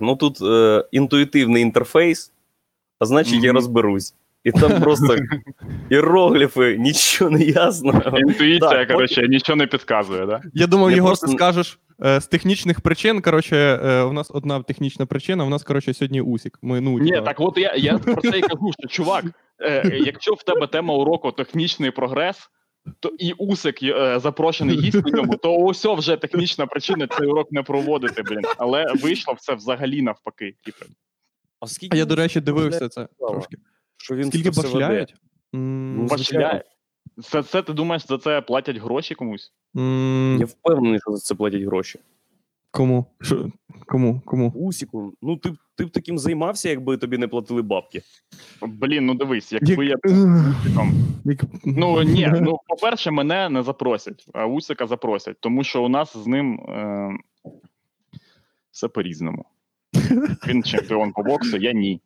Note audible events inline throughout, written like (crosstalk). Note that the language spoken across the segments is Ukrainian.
ну тут е, інтуїтивний інтерфейс, а значить, я розберусь. І там (laughs) просто іерогліфи, нічого не ясно. Інтуїція, коротше, нічого не підказує, да? Я думав, Єгор, просто- ти скажеш е, з технічних причин. Коротше, е, у нас одна технічна причина, у нас, коротше, сьогодні Усік. Ми, ну, Ні, так от я, я про це і кажу, що чувак, е, якщо в тебе тема уроку технічний прогрес, то і Усик е, запрошений гість на ньому, то ось вже технічна причина цей урок не проводити, блін. Але вийшло все взагалі навпаки. Типу. А скільки А я, до речі, дивився це трошки. Що він Скільки башляють? башляють? Ну, Башляє. Це, це ти думаєш, за це платять гроші комусь? Я впевнений, що за це платять гроші. Кому? Що? Кому? Кому? Усіку, ну ти, б- ти б таким займався, якби тобі не платили бабки. Блін, ну дивись, якби я. Ну ні, ну по-перше, мене не запросять, а Усика запросять, тому що у нас з ним е, все по-різному. (laughs) Він чемпіон по боксу, я ні.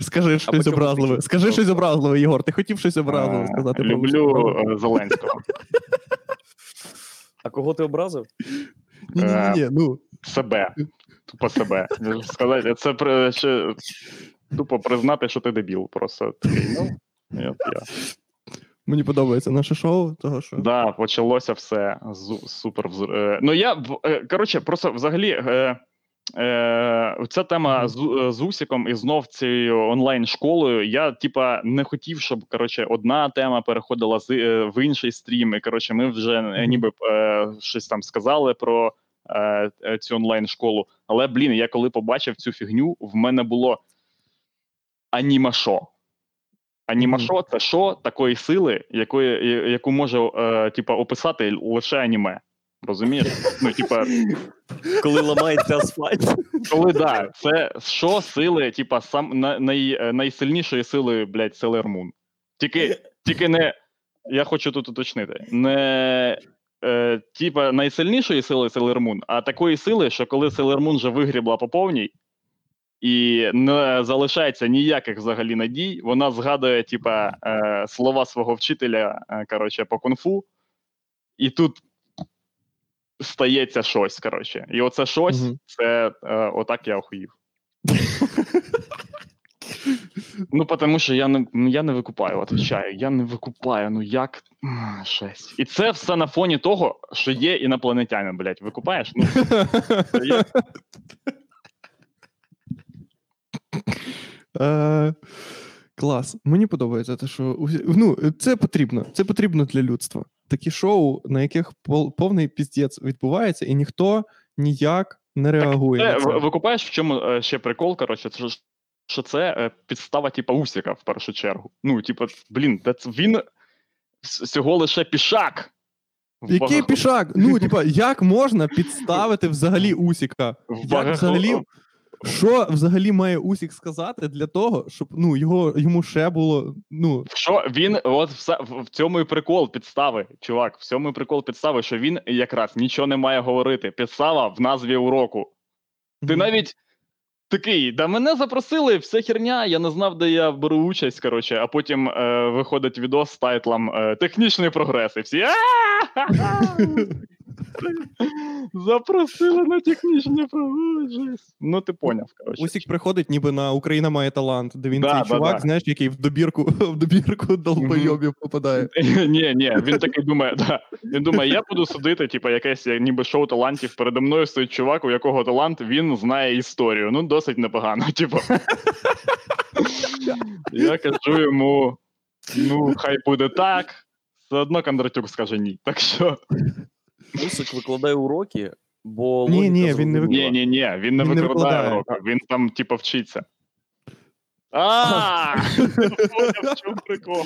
Скажи щось образливе. ти? Скажи щось образливе, Єгор. Ти хотів щось образливе Е, сказати. Люблю е, Зеленського. А кого ти образив? Ні, ні, ні, ну. Себе. Тупо себе. Сказати, це при- ще, тупо признати, що ти дебіл. Просто такий, ну. Я, я. Мені подобається наше шоу, того що. Да, почалося все з супер. е, Ну я е, коротше, просто взагалі. Е, Е, ця тема з, з Усіком і знов цією онлайн-школою. Я, типа, не хотів, щоб коротше, одна тема переходила з, в інший стрім. І коротше, ми вже ніби е, щось там сказали про цю онлайн-школу. Але, блін, я коли побачив цю фігню, в мене було анімашо. Анімашо це шо такої сили, якої, яку може е, типа, описати лише аніме. Розумієш? Ну, типа, Коли ламається асфальт. коли да, це що сили, типа, сам на, най, е, найсильнішої сили, блядь, Moon. Тільки, тільки не. Я хочу тут уточнити. Не е, типа найсильнішої сили Moon, а такої сили, що коли Moon вже вигрібла по повній, і не залишається ніяких взагалі надій, вона згадує, типа, е, слова свого вчителя, е, коротше, по кунг-фу, і тут стається щось, коротше. І оце щось, Мгм. це е, отак я охуїв. (laughs) (laughs) Ну, тому що я не, я не викупаю, отвечаю, я не викупаю, ну як. М, Жесть. І це все на фоні того, що є інопланетяни, блядь. Викупаєш? Ну, я, Е, Клас. Мені подобається те, що ну, це потрібно. Це потрібно для людства. Такі шоу, на яких повний піздець відбувається, і ніхто ніяк не реагує. це, на це. викупаєш, в чому е, ще прикол, коротше, це ж- що це е, підстава, типа, Усіка в першу чергу. Ну, типа, блін, він всього лише пішак. в Який багах- пішак? Ну, типа, як можна підставити взагалі Усіка? в багах- взагалі, що взагалі має Усік сказати для того, щоб ну, його, йому ще було. Ну, Що він, от все в цьому і прикол підстави, чувак, в цьому і прикол підстави, що він якраз нічого не має говорити. Підстава в назві уроку. Ти навіть такий, да мене запросили, вся херня, я не знав, де я беру участь. Коротше, а потім е, виходить відос з тайтлом е, Технічний прогрес. І всі! (laughs) запросили на технічний прогрес. жесть. Ну, ти поняв, коротше. Усік приходить, ніби на Україна має талант, де він Да, цей да, чувак, да. знаєш, який в добірку (laughs) в добірку долбойобів попадає. (laughs) Ні, ні, він такий думає, да. Він думає, я буду судити, типу, якесь як ніби шоу талантів. Передо мною стоїть чувак, у якого талант, він знає історію. Ну, досить непогано. (laughs) Типу. Я кажу йому: ну, хай буде так. Все одно Кондратюк скаже ні. Так що. Усик викладає уроки, бо Ні, ні, він не зрозуміла. Ні, ні, ні, він не Він не викладає викладає. уроки, він там, типу, вчиться. А, поняв, в чому прикол.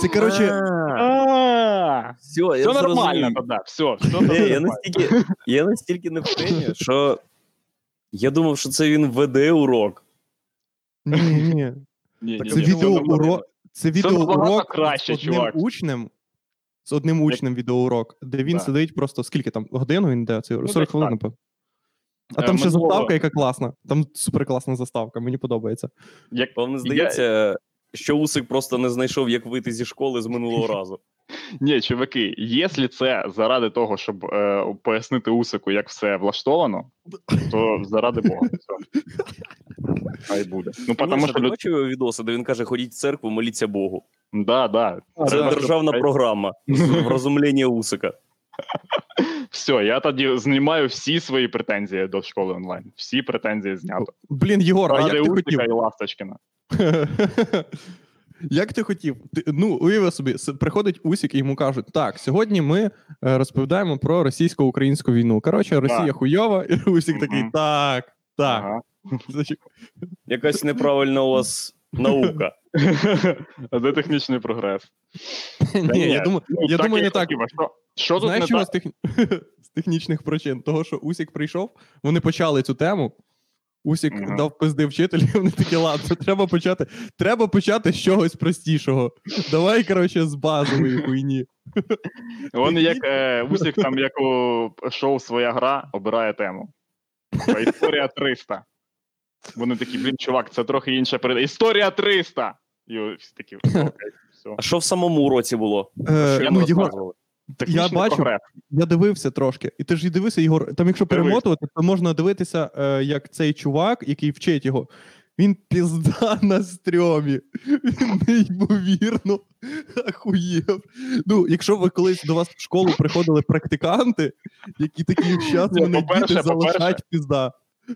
Це коротше, А, Все, я Все нормально, зрозумів. тоді, все, все Ні, я нормально. настільки, я настільки не в темі, що я думав, що це він веде урок. ні, ні. Ні, ні, Це ні, відеоурок. Це набагато відеоурок краще, з одним чувак. учнем. З одним учнем відеоурок, де він Да. сидить просто скільки там годину він йде, це 40 десь хвилин, напевно. А Е, там ще минулого- заставка, яка класна. Там супер класна заставка, мені подобається. Як... Вам не Я- здається, що Усик просто не знайшов, як вийти зі школи з минулого (laughs) разу. Ні, чуваки, якщо це заради того, щоб е, пояснити Усику, як все влаштовано, то заради Бога. Все. (laughs) Хай буде. Ну, тому Міша, що люд... бачив його відоси, де він каже, ходіть в церкву, моліться Богу. да, да. Це щоб- державна програма з розумлення Усика. Все, я тоді знімаю всі свої претензії до школи онлайн. Всі претензії знято. Блін, Єгор, а як ти хотів? І Ласточкіна. (laughs) Як ти хотів? Ти, ну, уяви собі, приходить Усік і йому кажуть: так, сьогодні ми е, розповідаємо про російсько-українську війну. Коротше, Росія Так. хуйова, і Усік такий: так, так. Ага. (laughs) Якась неправильна у вас наука. (laughs) А де технічний прогрес? Ні, я думаю, ну, я думаю, не так. Що, тут Знаєш, не чого так? з, тех... (laughs) з технічних причин? Того, що Усік прийшов, вони почали цю тему. Усік Мгм. дав пизди вчителю, і вони такі, ладно, треба почати. Треба почати з чогось простішого. Давай, коротше, з базової хуйні. Він як е, Усік там, як у шоу Своя гра обирає тему. Історія 300. Вони такі, блін, чувак, це трохи інша передача. Історія 300! І всі такі, окей, все. А що в самому уроці було? Е, Що ну, Єгор, розказували? Технічний прогрес. Я дивився трошки, і ти ж і дивися, Ігор. Там, якщо перемотувати, то можна дивитися, е, як цей чувак, який вчить його, він пізда (laughs) на стрьомі. Він неймовірно (laughs) ахуєв. Ну, якщо ви колись до вас в школу приходили практиканти, які такі, Ні, мене діти залишають по-перше, пізда.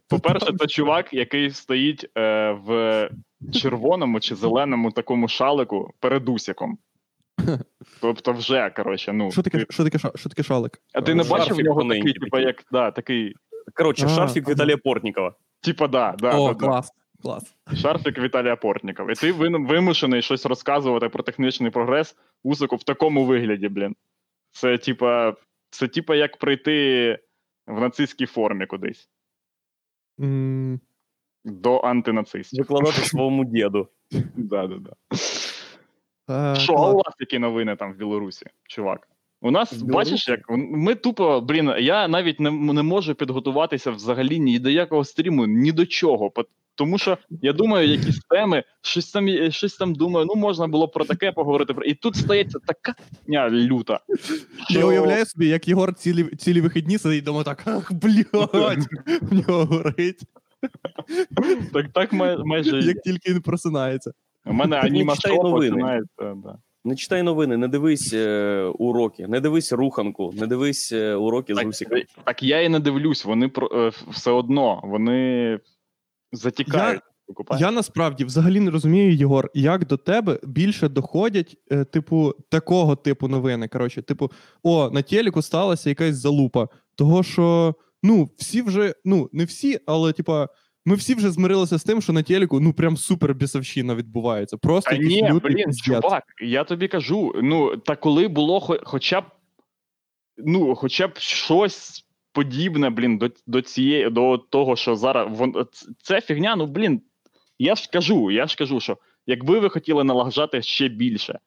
По-перше, це чувак, який стоїть е, в червоному чи зеленому такому шалику перед усіком. (laughs) Тобто, вже, коротше, ну. Що таке, ти- що таке, ша- що таке шалик? А ти не Шарфік бачив в нього такий, типа, такий. як, да, такий, Коротше, А, шарфік ага. Віталія Портнікова. типа, да, да, О, да, да. клас, клас. Шарфік Віталія Портнікова. І ти вин- вимушений щось розказувати про технічний прогрес Усику в такому вигляді, блін. Це типа, це типа як прийти в нацистській формі кудись М, до антинацистів. Викладати своєму діду. (laughs) Да, да, да. е, Що, а у вас які новини там в Білорусі, чувак? У нас, В бачиш, як ми тупо, блін, я навіть не, не можу підготуватися взагалі ні до якого стріму, ні до чого. По- Тому що я думаю, якісь теми, щось там, щось там думаю, ну можна було про таке поговорити. І тут стається така дня люта. Я уявляю собі, як Єгор цілі, цілі вихідні сидить дома так, ах, блядь, в нього горить, Так, так май- майже як тільки він просинається. У мене аніма читай новини. починається. Да. Не читай новини, не дивись е, уроки, не дивись руханку, не дивись е, уроки з Так, Усіком. так я і не дивлюсь, вони про е, все одно, вони затікають. викупаєш? Я насправді взагалі не розумію, Єгор, як до тебе більше доходять, е, типу, такого типу новини. Коротше, типу, о, на телеку сталася якась залупа. Того, що ну, всі вже, ну, не всі, але типа. Ми всі вже змирилися з тим, що на телеку ну прям супер бісовщина відбувається. Просто якийсь ні, блін, чувак, я тобі кажу, ну, та коли було хо- хоча б, ну, хоча б щось подібне, блін, до, до цієї, до того, що зараз вон, це фігня, ну, блін, я ж кажу, я ж кажу, що якби ви хотіли налагажати ще більше,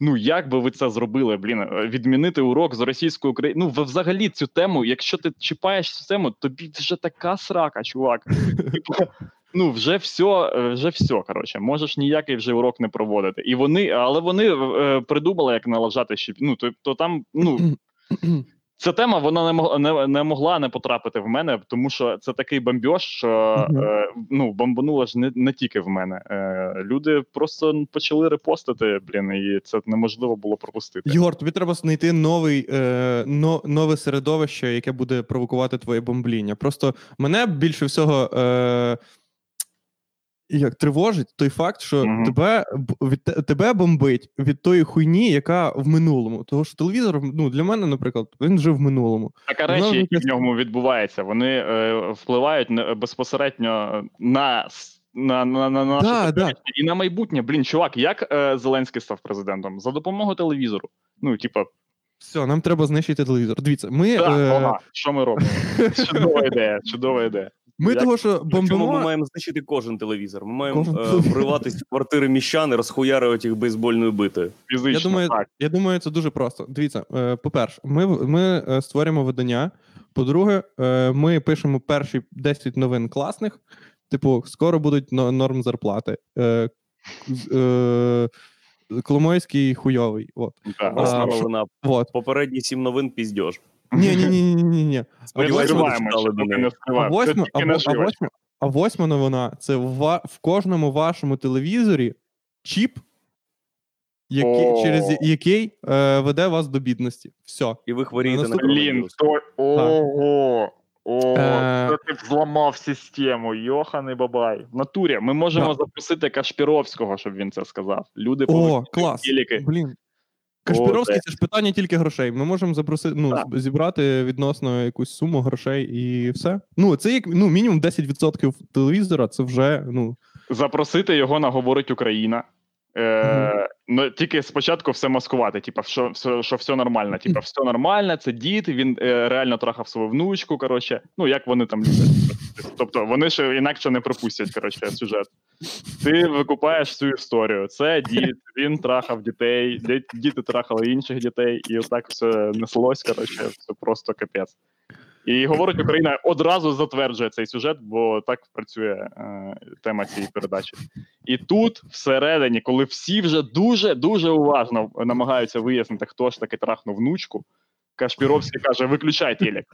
ну, як би ви це зробили, блін, е, відмінити урок з російської України, ну, ви взагалі цю тему, якщо ти чіпаєш цю тему, тобі вже така срака, чувак. Типу, Ну, вже все, вже все, коротше, можеш ніякий вже урок не проводити. І вони, але вони е, придумали, як налажати ще. Ну, то там, ну, ця тема вона не могла не, не могла не потрапити в мене, тому що це такий бомбьош, що е, ну, бомбануло ж не, не тільки в мене. Е, люди просто почали репостити, блін, і це неможливо було пропустити. Єгор, тобі треба знайти новий, е, но, нове середовище, яке буде провокувати твоє бомбління. Просто мене більше всього е, як тривожить той факт, що Мгм. тебе, від, тебе бомбить від тої хуйні, яка в минулому. Тому що телевізор, ну для мене, наприклад, він жив в минулому. Така Воно речі, які в ньому відбуваються, вони е, впливають безпосередньо на, на, на, на наше Да, теперішнє і на майбутнє. Блін, чувак, як е, Зеленський став президентом? За допомогою телевізору. Ну, типа, Все, нам треба знищити телевізор. Дивіться, ми, так, е, ага, що ми робимо? (laughs) Чудова ідея, чудова ідея. Ми як- того, що Чому ми маємо знищити кожен телевізор? Ми маємо Кожен е, вриватись в квартири міщан і розхуярувати їх бейсбольною битою. Фізично, Я думаю, так. я думаю, це дуже просто. Дивіться, е, по-перше, ми, ми е, створюємо видання. По-друге, е, ми пишемо перші 10 новин класних. Типу, скоро будуть но- норм зарплати. Е, е, Коломойський хуйовий. От. Власна А, новина. От. Попередні сім новин піздьож. Ні, ні, ні, ні, ні, ні. Ми ви що не А скриваємо. А, во- а, восьма, новина це в, в кожному вашому телевізорі чіп, який, О. через який е, веде вас до бідності. Все. І ви хворієте на Наступний. Блін, то... Ого! О, Е. ти взламав систему, йоханий бабай. В натурі, ми можемо Да. запросити Кашпіровського, щоб він це сказав. Люди О, клас. Блін. Кашпіровський це- ж питання тільки грошей. Ми можемо запросити, ну, Так. зібрати відносно якусь суму грошей і все. Ну, це як ну, мінімум 10% телевізора, це вже ну, Запросити його на говорить Україна. Е, ну, тільки спочатку все маскувати, типа, що, все, що все нормально. Типа, все нормально, це дід, він е, реально трахав свою внучку. Коротше, ну як вони там люблять. (laughs) Тобто вони ще інакше не пропустять коротше, сюжет. Ти викупаєш цю історію. Це дід, він трахав дітей, діти трахали інших дітей, і отак все неслось. Коротше, це просто капець. І говорить Україна одразу затверджує цей сюжет, бо так працює е, тема цієї передачі. І тут, всередині, коли всі вже дуже дуже уважно намагаються вияснити, хто ж таки трахнув внучку, Кашпіровський каже: виключай телек.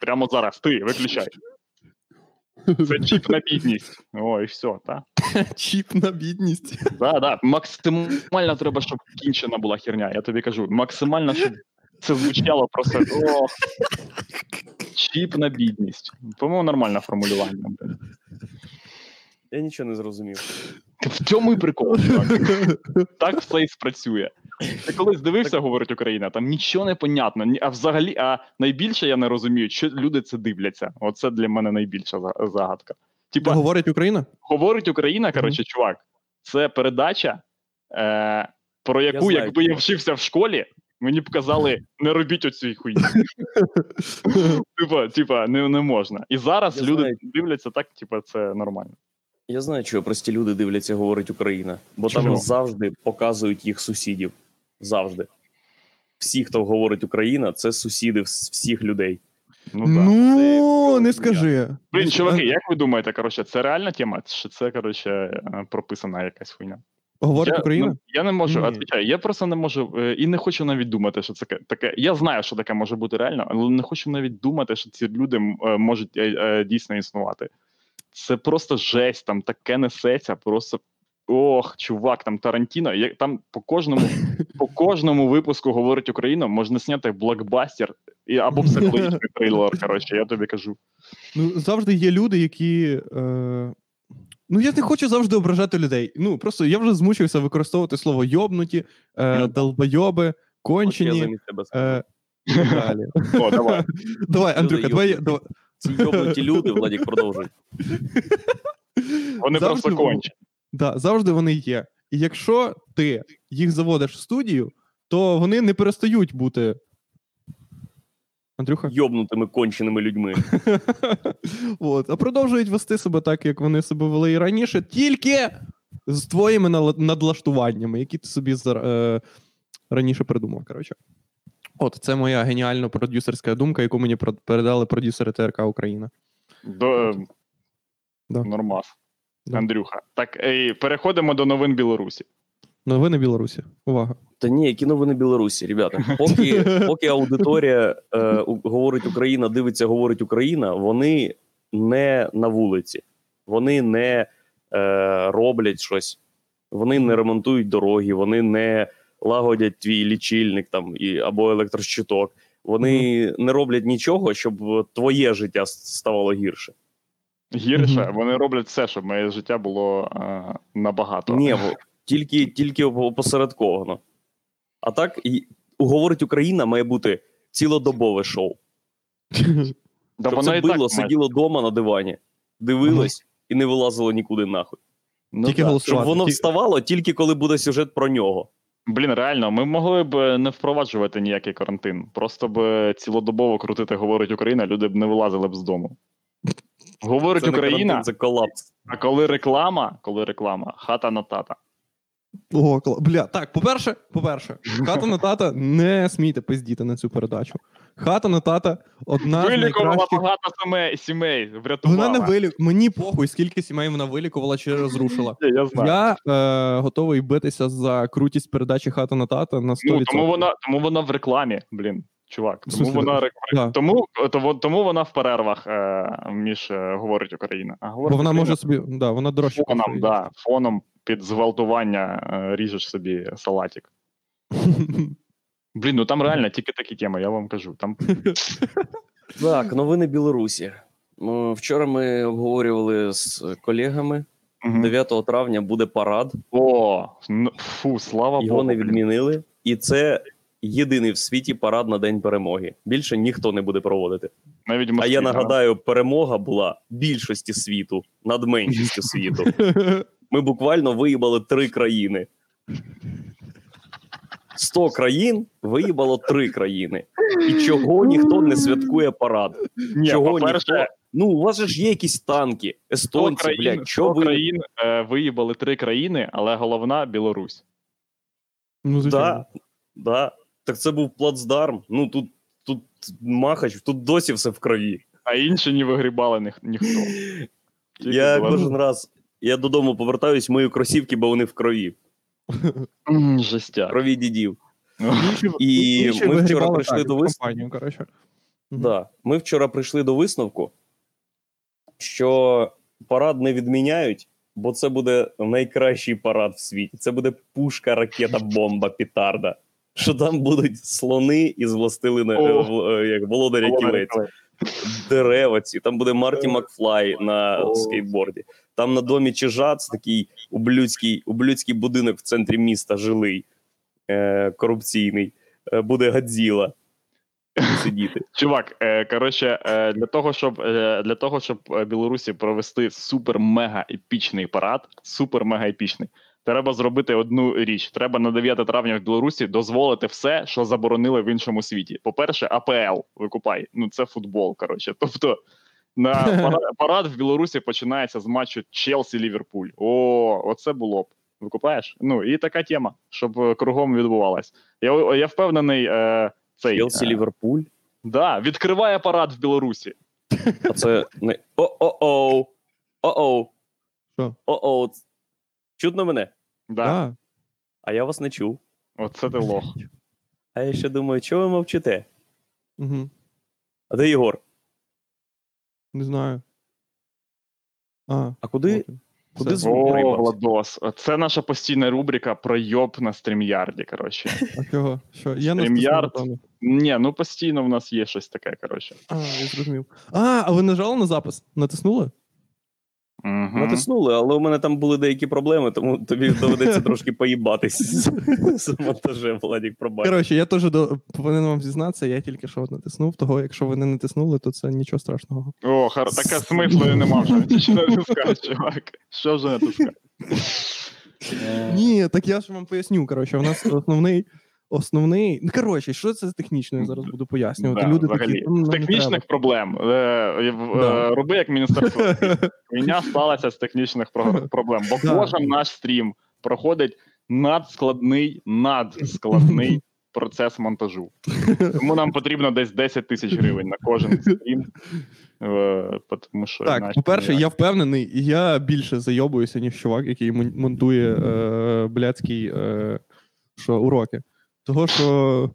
Прямо зараз, ти виключай. Це чіп на бідність. О, і все, так. (laughs) чіп на бідність. Да, да. Максимально треба, щоб кінчена була херня. Я тобі кажу, максимально, щоб це звучало просто. О, чіп на бідність. По-моєму, нормальне формулювання. Я нічого не зрозумів. В цьому і прикол. чувак. (laughs) Так все і спрацює. Ти колись дивився, говорить Україна, там нічого не понятно. Ні- А взагалі, а найбільше я не розумію, що люди це дивляться. Оце для мене найбільша загадка. Типа, Говорить Україна? говорить Україна, коротше, чувак, це передача, е, про яку, знаю, якби я вчився в школі, мені б казали, не робіть оцій хуйні. (laughs) Типа, типа, не, не можна. І зараз Я люди знаю. дивляться так, типа, це нормально. Я знаю, чого прості люди дивляться, говорить Україна, бо Чого? там завжди показують їх сусідів. Завжди. Всі, хто говорить Україна, це сусіди всіх людей. Ну. Ну, Це- не скажи. Блін, чуваки, як ви думаєте, коротше, це реальна тема? Чи це, коротше, е, прописана якась хуйня? Говорить я, Україна? ну, я не можу, відповідаю, я просто не можу е, і не хочу навіть думати, що це таке. Я знаю, що таке може бути реально, але не хочу навіть думати, що ці люди е, можуть дійсно існувати. Це просто жесть, там таке несеться, просто. Ох, чувак, там Тарантіно, як там по кожному, по кожному випуску говорить Україна, можна зняти блокбастер і або (laughs) психологічний трейлер. Коротше, я тобі кажу. Ну, завжди є люди, які. Е... Ну, я не хочу завжди ображати людей. Ну, просто я вже змучився використовувати слово йобнуті, е, Ну, долбойоби, кончені. замість тебе скажу. Е... (laughs) далі. О, давай. (laughs) Давай, Андрюха, давай. давай. Ці йобнуті люди, Владік, продовжуй. Вони Завжди просто кончені. Да, завжди вони є. І якщо ти їх заводиш в студію, то вони не перестають бути. Андрюха? Йобнутими конченими людьми. (laughs) От, а продовжують вести себе так, як вони себе вели і раніше, тільки з твоїми надлаштуваннями, які ти собі зар- е, раніше придумав. Коротше. От, це моя геніальна продюсерська думка, яку мені передали продюсери ТРК Україна. До, е, Да. Нормас. Да. Андрюха. Так, ей, переходимо до новин Білорусі. Новини Білорусі. Увага. Та ні, які новини Білорусі, ребята. Поки, (laughs) поки аудиторія е, у- говорить Україна, дивиться, говорить Україна, вони не на вулиці, вони не е, роблять щось, вони не ремонтують дороги, вони не лагодять твій лічильник там і або електрощиток. Вони не роблять нічого, щоб твоє життя ставало гірше. Гірше, Мгм. вони роблять все, щоб моє життя було е, набагато. Ні, тільки, тільки опосередковано. А так, і, говорить Україна має бути цілодобове шоу. (laughs) да Щоб воно це било, сиділо вдома на дивані, дивилось і не вилазило нікуди нахуй. Ну, Тільки голос- Щоб воно вставало тільки коли буде сюжет про нього. Блін, реально, ми могли б не впроваджувати ніякий карантин. Просто б цілодобово крутити говорить Україна, люди б не вилазили б з дому. Говорить Це Україна, це колапс. а коли реклама, коли реклама, хата на тата. О, кла... Бля, так, по-перше, по-перше, хата на тата не смійте пиздіти на цю передачу. Хата на тата одна з Вилікувала найкращих. багато сімей, сімей врятувала. Вона не вилік... Мені похуй, скільки сімей вона вилікувала чи розрушила. Я, я знаю. Я е, готовий битися за крутість передачі хата на тата на 100%. Ну, тому вона, тому вона в рекламі, блін, чувак. Тому вона, рек- Да. тому, тому, тому вона в перервах е, між е, говорить Україна. А Бо вона Україна може собі. Да, вона дорожче. фоном, да, фоном під зґвалтування е, ріжеш собі салатик. (laughs) Блін, ну там реально тільки такі теми, я вам кажу. Там (laughs) Так, новини Білорусі. Ну, вчора ми обговорювали з колегами. 9 травня буде парад, О, ну, фу, слава його Богу. не відмінили, і це єдиний в світі парад на День перемоги. Більше ніхто не буде проводити. Навіть в А Москві, я да. нагадаю, перемога була більшості світу над меншістю світу. Ми буквально виїбали три країни. 100 країн виїбало три країни. І чого ніхто не святкує парад? Ні, чого ніхто? Ну, у вас же ж є якісь танки, естонці, країн, блядь, 100 що ви? країн е, виїбали три країни, але головна Білорусь. Ну, звичайно. Да, да. Так це був плацдарм. Ну тут, тут махач, тут досі все в крові. А інші не вигрібали ніх, ніхто. Тільки Я Білорусь. кожен раз я додому повертаюсь, мию кросівки, бо вони в крові. Жестяк. крові дідів. Інші- І ми вчора прийшли так, до в вис- компанію, Да. Ми вчора прийшли до висновку, що парад не відміняють, бо це буде найкращий парад в світі. Це буде пушка, ракета, бомба, петарда. Що там будуть слони із властелина О. е, е, як володаря кілець, дерева ці. Там буде Марті Макфлай на О. скейтборді. Там на домі Чижац, такий ублюдський, ублюдський будинок в центрі міста жилий, е, корупційний. Е, буде Гадзіла сидіти. (laughs) Чувак, е, коротше, е, для того, щоб е, для того, щоб е, Білорусі провести супер-мега епічний парад, супер-мега епічний, треба зробити одну річ. Треба на 9 травня в Білорусі дозволити все, що заборонили в іншому світі. По-перше, АПЛ викупай. Ну це футбол. Коротше, тобто. На (laughs) пара- парад в Білорусі починається з матчу Челсі Ліверпуль. О, оце було б. Викупаєш? Ну і така тема, щоб е, кругом відбувалась. Я, я впевнений, е, цей Челсі е, Ліверпуль. Да, відкриває парад в Білорусі. А це не. О-о-оу. О-оу. Що? О-оу. Чутно мене? Да. Да. А я вас не чув. Оце ти лох. А я ще думаю, чого ви мовчите? Мгм. А де Єгор? Не знаю. А, А куди? куди звук? О. Владос. Це наша постійна рубрика про йоб на стрімярді. Коротше. А чого? Що? Я не Стрімярд. Ні, ну постійно в нас є щось таке. Коротше. А, я зрозумів. А, а ви нажали на запис? Натиснули? Угу. Натиснули, але у мене там були деякі проблеми, тому тобі доведеться трошки поїбатись з, монтажем, Владік, пробач. Коротше, я теж до... повинен вам зізнатися, я тільки що натиснув. Того, якщо ви не натиснули, то це нічого страшного. О, хар... таке смислу і нема вже. Що чувак? Що вже натискати? Ні, так я ж вам поясню. Коротше, у нас основний. Основний. Ну, коротше, що це за технічно, я зараз буду пояснювати. Да, Люди взагалі. такі. «М, нам З не технічних проблем. Е, е, Да. е, роби як міністерство. (laughs) Хуйня сталася з технічних (laughs) проблем, бо Да. кожен наш стрім проходить надскладний, надскладний (laughs) процес монтажу. Тому нам потрібно десь 10 тисяч гривень на кожен стрім. е, Тому що Так, по-перше, ніяк. я впевнений, я більше зайобуюся, ніж чувак, який мон- монтує е, блядський е, що, уроки. Того, що.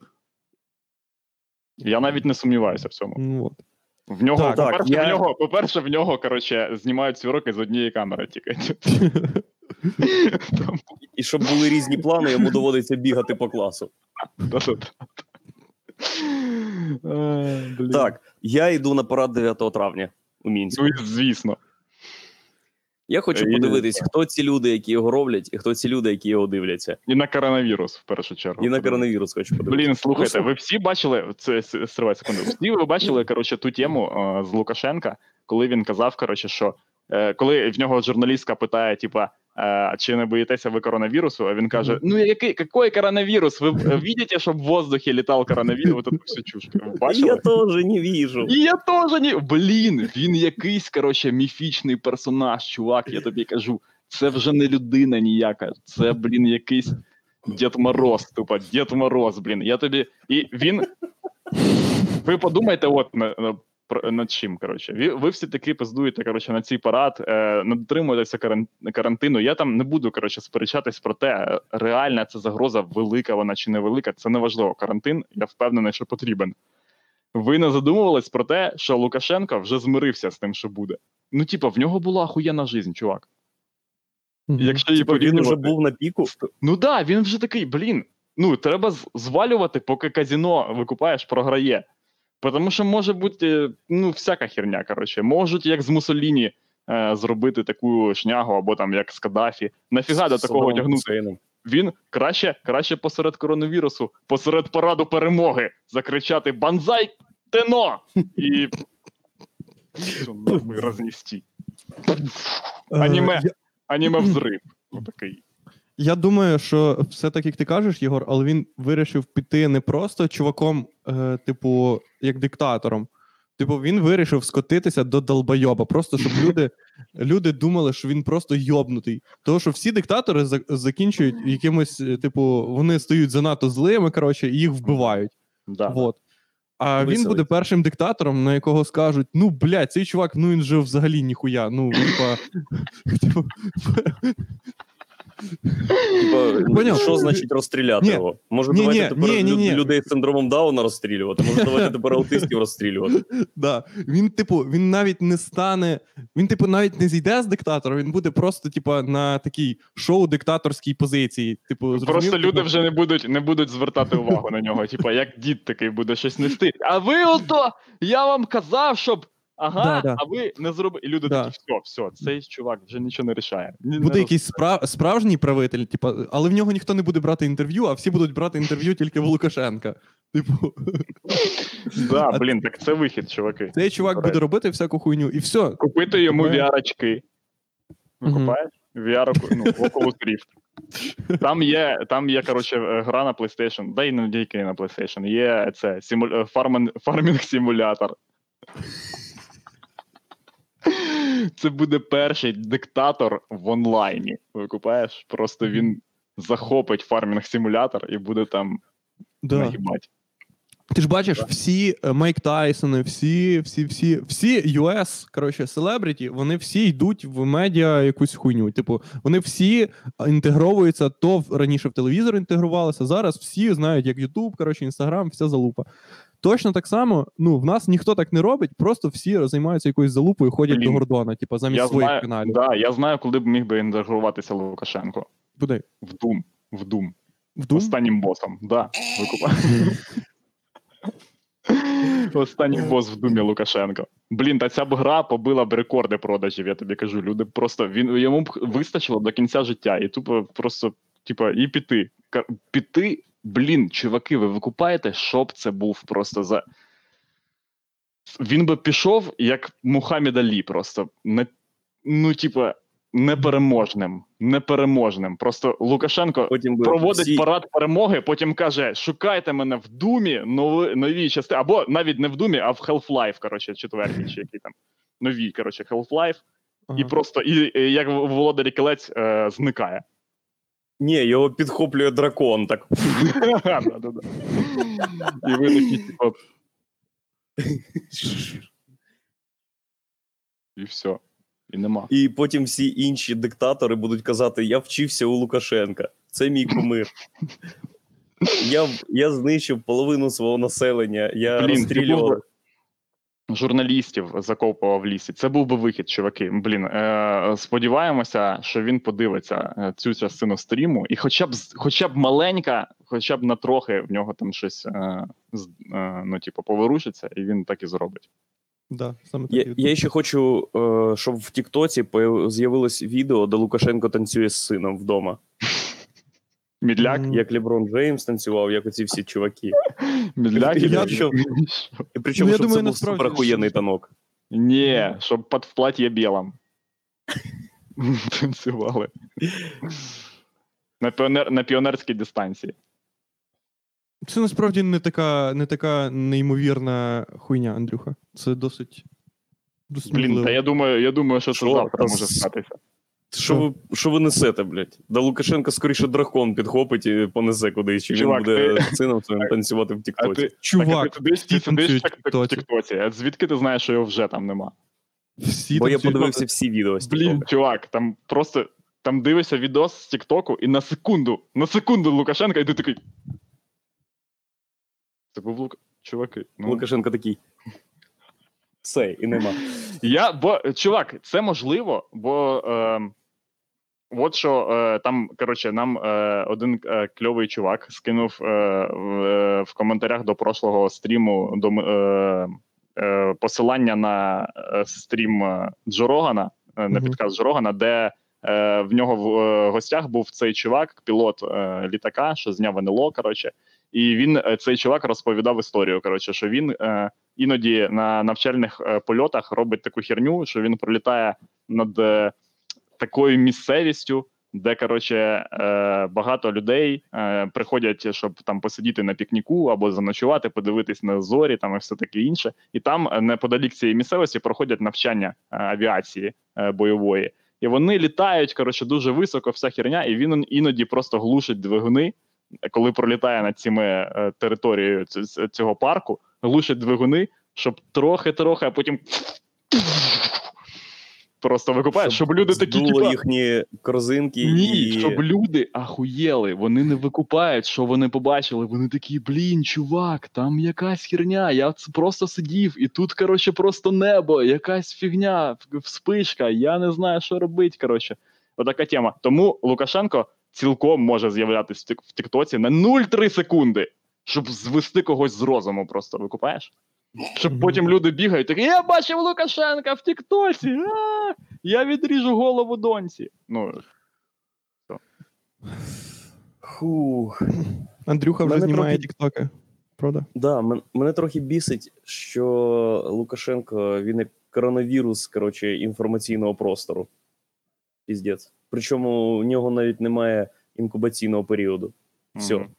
я навіть не сумніваюся в цьому. Ну, от. В нього, Так, так, по-перше, я- в нього, по-перше, в нього, коротше, знімають ці уроки з однієї камери тільки. (laughs) І щоб були різні плани, йому доводиться бігати по класу. Так, я йду на парад 9 травня у Мінську. Ну, звісно. Я хочу І- подивитись, хто ці люди, які його роблять, і хто ці люди, які його дивляться. І на коронавірус, в першу чергу. І на коронавірус хочу подивитися. Блін, слухайте, ви всі бачили це стривай секунду. Всі ви бачили коротше ту тему е, з Лукашенка, коли він казав, коротше, що е, коли в нього журналістка питає, типа. Е, Чи не боїтеся ви коронавірусу? А він каже: Ну який який коронавірус? Ви бачите, щоб в воздухі літав коронавірус? Эту всю чушь. Бачили? Я теж не віжу. І я теж ні. Блін, він якийсь коротше міфічний персонаж, чувак. Я тобі кажу. це вже не людина ніяка. Це, блін, якийсь Дід Мороз, тупо, Дід Мороз, блін. Я тобі. І він. Ви подумайте, от над чим, коротше. Ви, ви всі таки пиздуєте, коротше, на цей парад, е, не дотримуєтеся карантину. Я там не буду, коротше, сперечатись про те, реальна це загроза, велика вона чи невелика, це не важливо. Карантин, я впевнений, що потрібен. Ви не задумувались про те, що Лукашенко вже змирився з тим, що буде. Ну, типа, в нього була охуєнна жизнь, чувак. Якщо її Типа він уже був на піку. Ну да, він вже такий, блін. Ну, треба звалювати, поки казіно викупаєш, програє. Тому що може бути ну, всяка херня, коротше. Можуть, як з Мусоліні, е, зробити таку шнягу, або там як з Каддафі. Нафіга до такого тягнути? Він краще, краще посеред коронавірусу, посеред параду перемоги закричати Банзай Тено! І. Нахуй рознести. Е, Аніме. Аніме взрив. Отакий. Я думаю, що все так, як ти кажеш, Єгор, але він вирішив піти не просто чуваком, е, типу, як диктатором. Типу, він вирішив скотитися до долбойоба, просто щоб люди, люди думали, що він просто йобнутий. Тому що всі диктатори за- закінчують якимось, е, типу, вони стають занадто злими, коротше, і їх вбивають. Да. Вот. А він буде першим диктатором, на якого скажуть: ну, блядь, цей чувак, ну він же взагалі ніхуя. Ну, типа, (laughs) типу, Типа, що значить розстріляти Ні. його? Може, Ні, давайте ні, тепер ні, ні, лю- ні. людей з синдромом Дауна розстрілювати? Може, давайте тепер аутистів розстрілювати? (laughs) Да. Він, типу, він навіть не стане. Він, типу, навіть не зійде з диктатора, він буде просто, типу, на такій шоу-диктаторській позиції. Типу, зрозумів? Просто люди Типу, вже не будуть не будуть звертати увагу на нього. Типа, як дід такий буде щось нести. А ви ото, я вам казав, щоб. Ага, Да, да. а ви не зробили. І люди Да. такі, все, все, цей чувак вже нічого не рішає. Ні, Буде не якийсь справ... справжній правитель, типу, але в нього ніхто не буде брати інтерв'ю, а всі будуть брати інтерв'ю тільки в Лукашенка. Типу, (laughs) Да, блін, так це вихід, чуваки. цей чувак буде робити всяку хуйню, і все. Купити йому. Мгм. Викупаєш? VR, ну, (laughs) Oculus Rift. Там є, там є, коротше, е, гра на PlayStation, да і не тільки на PlayStation, є це симуль... е, фармен... фармінг-симулятор. Це буде перший диктатор в онлайні. Викупаєш? Просто він захопить фармінг-симулятор і буде там Да. нагибати. Ти ж бачиш, всі е, Майк Тайсони, всі, всі, всі, всі US, коротше, селебріті, вони всі йдуть в медіа якусь хуйню. Типу, вони всі інтегровуються, то в- раніше в телевізор інтегрувалися, зараз всі знають, як YouTube, коротше, Instagram, вся залупа. Точно так само, ну, в нас ніхто так не робить, просто всі займаються якоюсь залупою, ходять Блін. до Гордона, типу, замість Я своїх знаю, каналів. да, я знаю, коли б міг би інтегруватися Лукашенко. Куди? В Doom. В Doom. В Doom? Останнім босом. Да. (laughs) Останній бос в думі Лукашенко. Блін, та ця б гра побила б рекорди продажів, я тобі кажу. Люди просто він йому б вистачило до кінця життя, і тупо просто, типа, і піти. Ка- Піти, блін, чуваки, ви викупаєте, що б це був просто за. Він би пішов як Мухаммед Алі, просто не, ну, типа, непереможним. Непереможним. Просто Лукашенко Потім проводить всі... парад перемоги, потім каже: шукайте мене в Думі, нові, нові частини, або навіть не в Думі, а в Half-Life, коротше, четвертій, чи які там нові, коротше, Half-Life, і просто і, і як Володарі Кілець е, зникає. Ні, його підхоплює дракон. Так І ви такі, типу, і все. І нема. І потім всі інші диктатори будуть казати: Я вчився у Лукашенка. Це мій кумир. Я, я знищив половину свого населення. Я Блін, розстрілював. Журналістів закопував в лісі. Це був би вихід, чуваки. Блін, е, сподіваємося, що він подивиться е, цю частину стріму, і хоча б з- хоча б маленька, хоча б на трохи в нього там щось е, з- е, ну, типу, поворушиться, і він так і зробить. Да, саме так. Я, і я ще хочу, е, щоб в Тіктоці з'явилось відео, де Лукашенко танцює з сином вдома. Мідляк, Мгм. Як Леброн Джеймс танцював, як оці всі чуваки. (laughs) мідляк, Я- і- що- І причому, Ну, я щоб думаю, це був насправді, суперахуєнний що- танок. Ні, щоб під в платьє білом. (laughs) Танцювали. На, піонер, на піонерській дистанції. Це насправді не така, не така неймовірна хуйня, Андрюха. Це досить. досить Блін, та я думаю, я думаю, що це завтра може статися. Що ви, що ви несете, блядь? Да Лукашенко скоріше дракон підхопить і понесе кудись, чи він буде ти- сином своїм танцювати в А Тіктоці. ти, Чувак, так, а ти сидиш в так, так, в Тіктоці. Тіктоці. А звідки ти знаєш, що його вже там нема? всі Бо я подивився всі відео з Блін, чувак, там просто там дивишся відос з Тіктоку, і на секунду, на секунду Лукашенка, і ти такий. Це був Лук... Чуваки. Ну, Лукашенко такий. Все, і нема. Я, бо, чувак, це можливо, бо е, от що е, там, коротше, нам е, один е, кльовий чувак скинув в, в коментарях до прошлого стріму до, е, посилання на стрім Джо Рогана, е, на підказ Джо Рогана, де е, в нього в гостях був цей чувак, пілот літака, що зняв НЛО, коротше. І він цей чувак розповідав історію. Коротше, що він е, іноді на навчальних польотах робить таку херню, що він пролітає над такою місцевістю, де коротше е, багато людей е, приходять, щоб там посидіти на пікніку або заночувати, подивитись на зорі, там і все таке інше. І там е, неподалік цієї місцевості проходять навчання авіації бойової. І вони літають, коротше, дуже високо, вся херня, і він іноді просто глушить двигуни, коли пролітає над цими е, територією цього парку, глушить двигуни, щоб трохи-трохи, а потім просто викупає, щоб, люди такі типа, їхні корзинки ні, і... щоб люди ахуєли, вони не викупають, що вони побачили. Вони такі, блін, чувак, там якась херня. Я просто сидів, і тут, коротше, просто небо, якась фігня, вспишка. Я не знаю, що робити. Коротше, отака тема. Тому Лукашенко цілком може з'являтися в Тіктоці на 0,3 секунди, щоб звести когось з розуму. Просто викупаєш? Щоб потім люди бігають, такі, я бачив Лукашенка в Тіктоці. А, я відріжу голову доньці. Ну, Фух. Андрюха вже Мене знімає трохи- тіктоки. Правда? Да, мен- мене трохи бісить, що Лукашенко він як коронавірус, коротше, інформаційного простору. Піздець. Причому у нього навіть немає інкубаційного періоду. Все. мгм.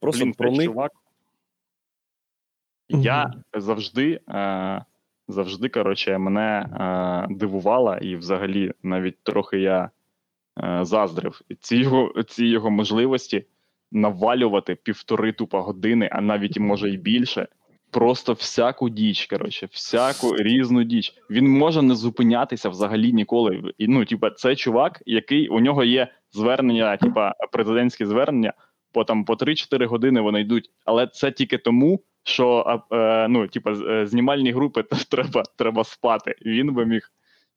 Просто Блін, проник. чувак. Я завжди, е, завжди, коротше, мене е, дивувала, і взагалі навіть трохи я е, заздрив ці його, ці його можливості навалювати півтори тупа години, а навіть може і більше. Просто всяку діч, коротше, всяку різну діч. Він може не зупинятися взагалі ніколи. І, ну, типа, це чувак, який у нього є звернення, типа президентське звернення, по там по 3-4 години вони йдуть. Але це тільки тому, що е, ну, типа, е, знімальні групи (laughs) треба, треба спати. Він би міг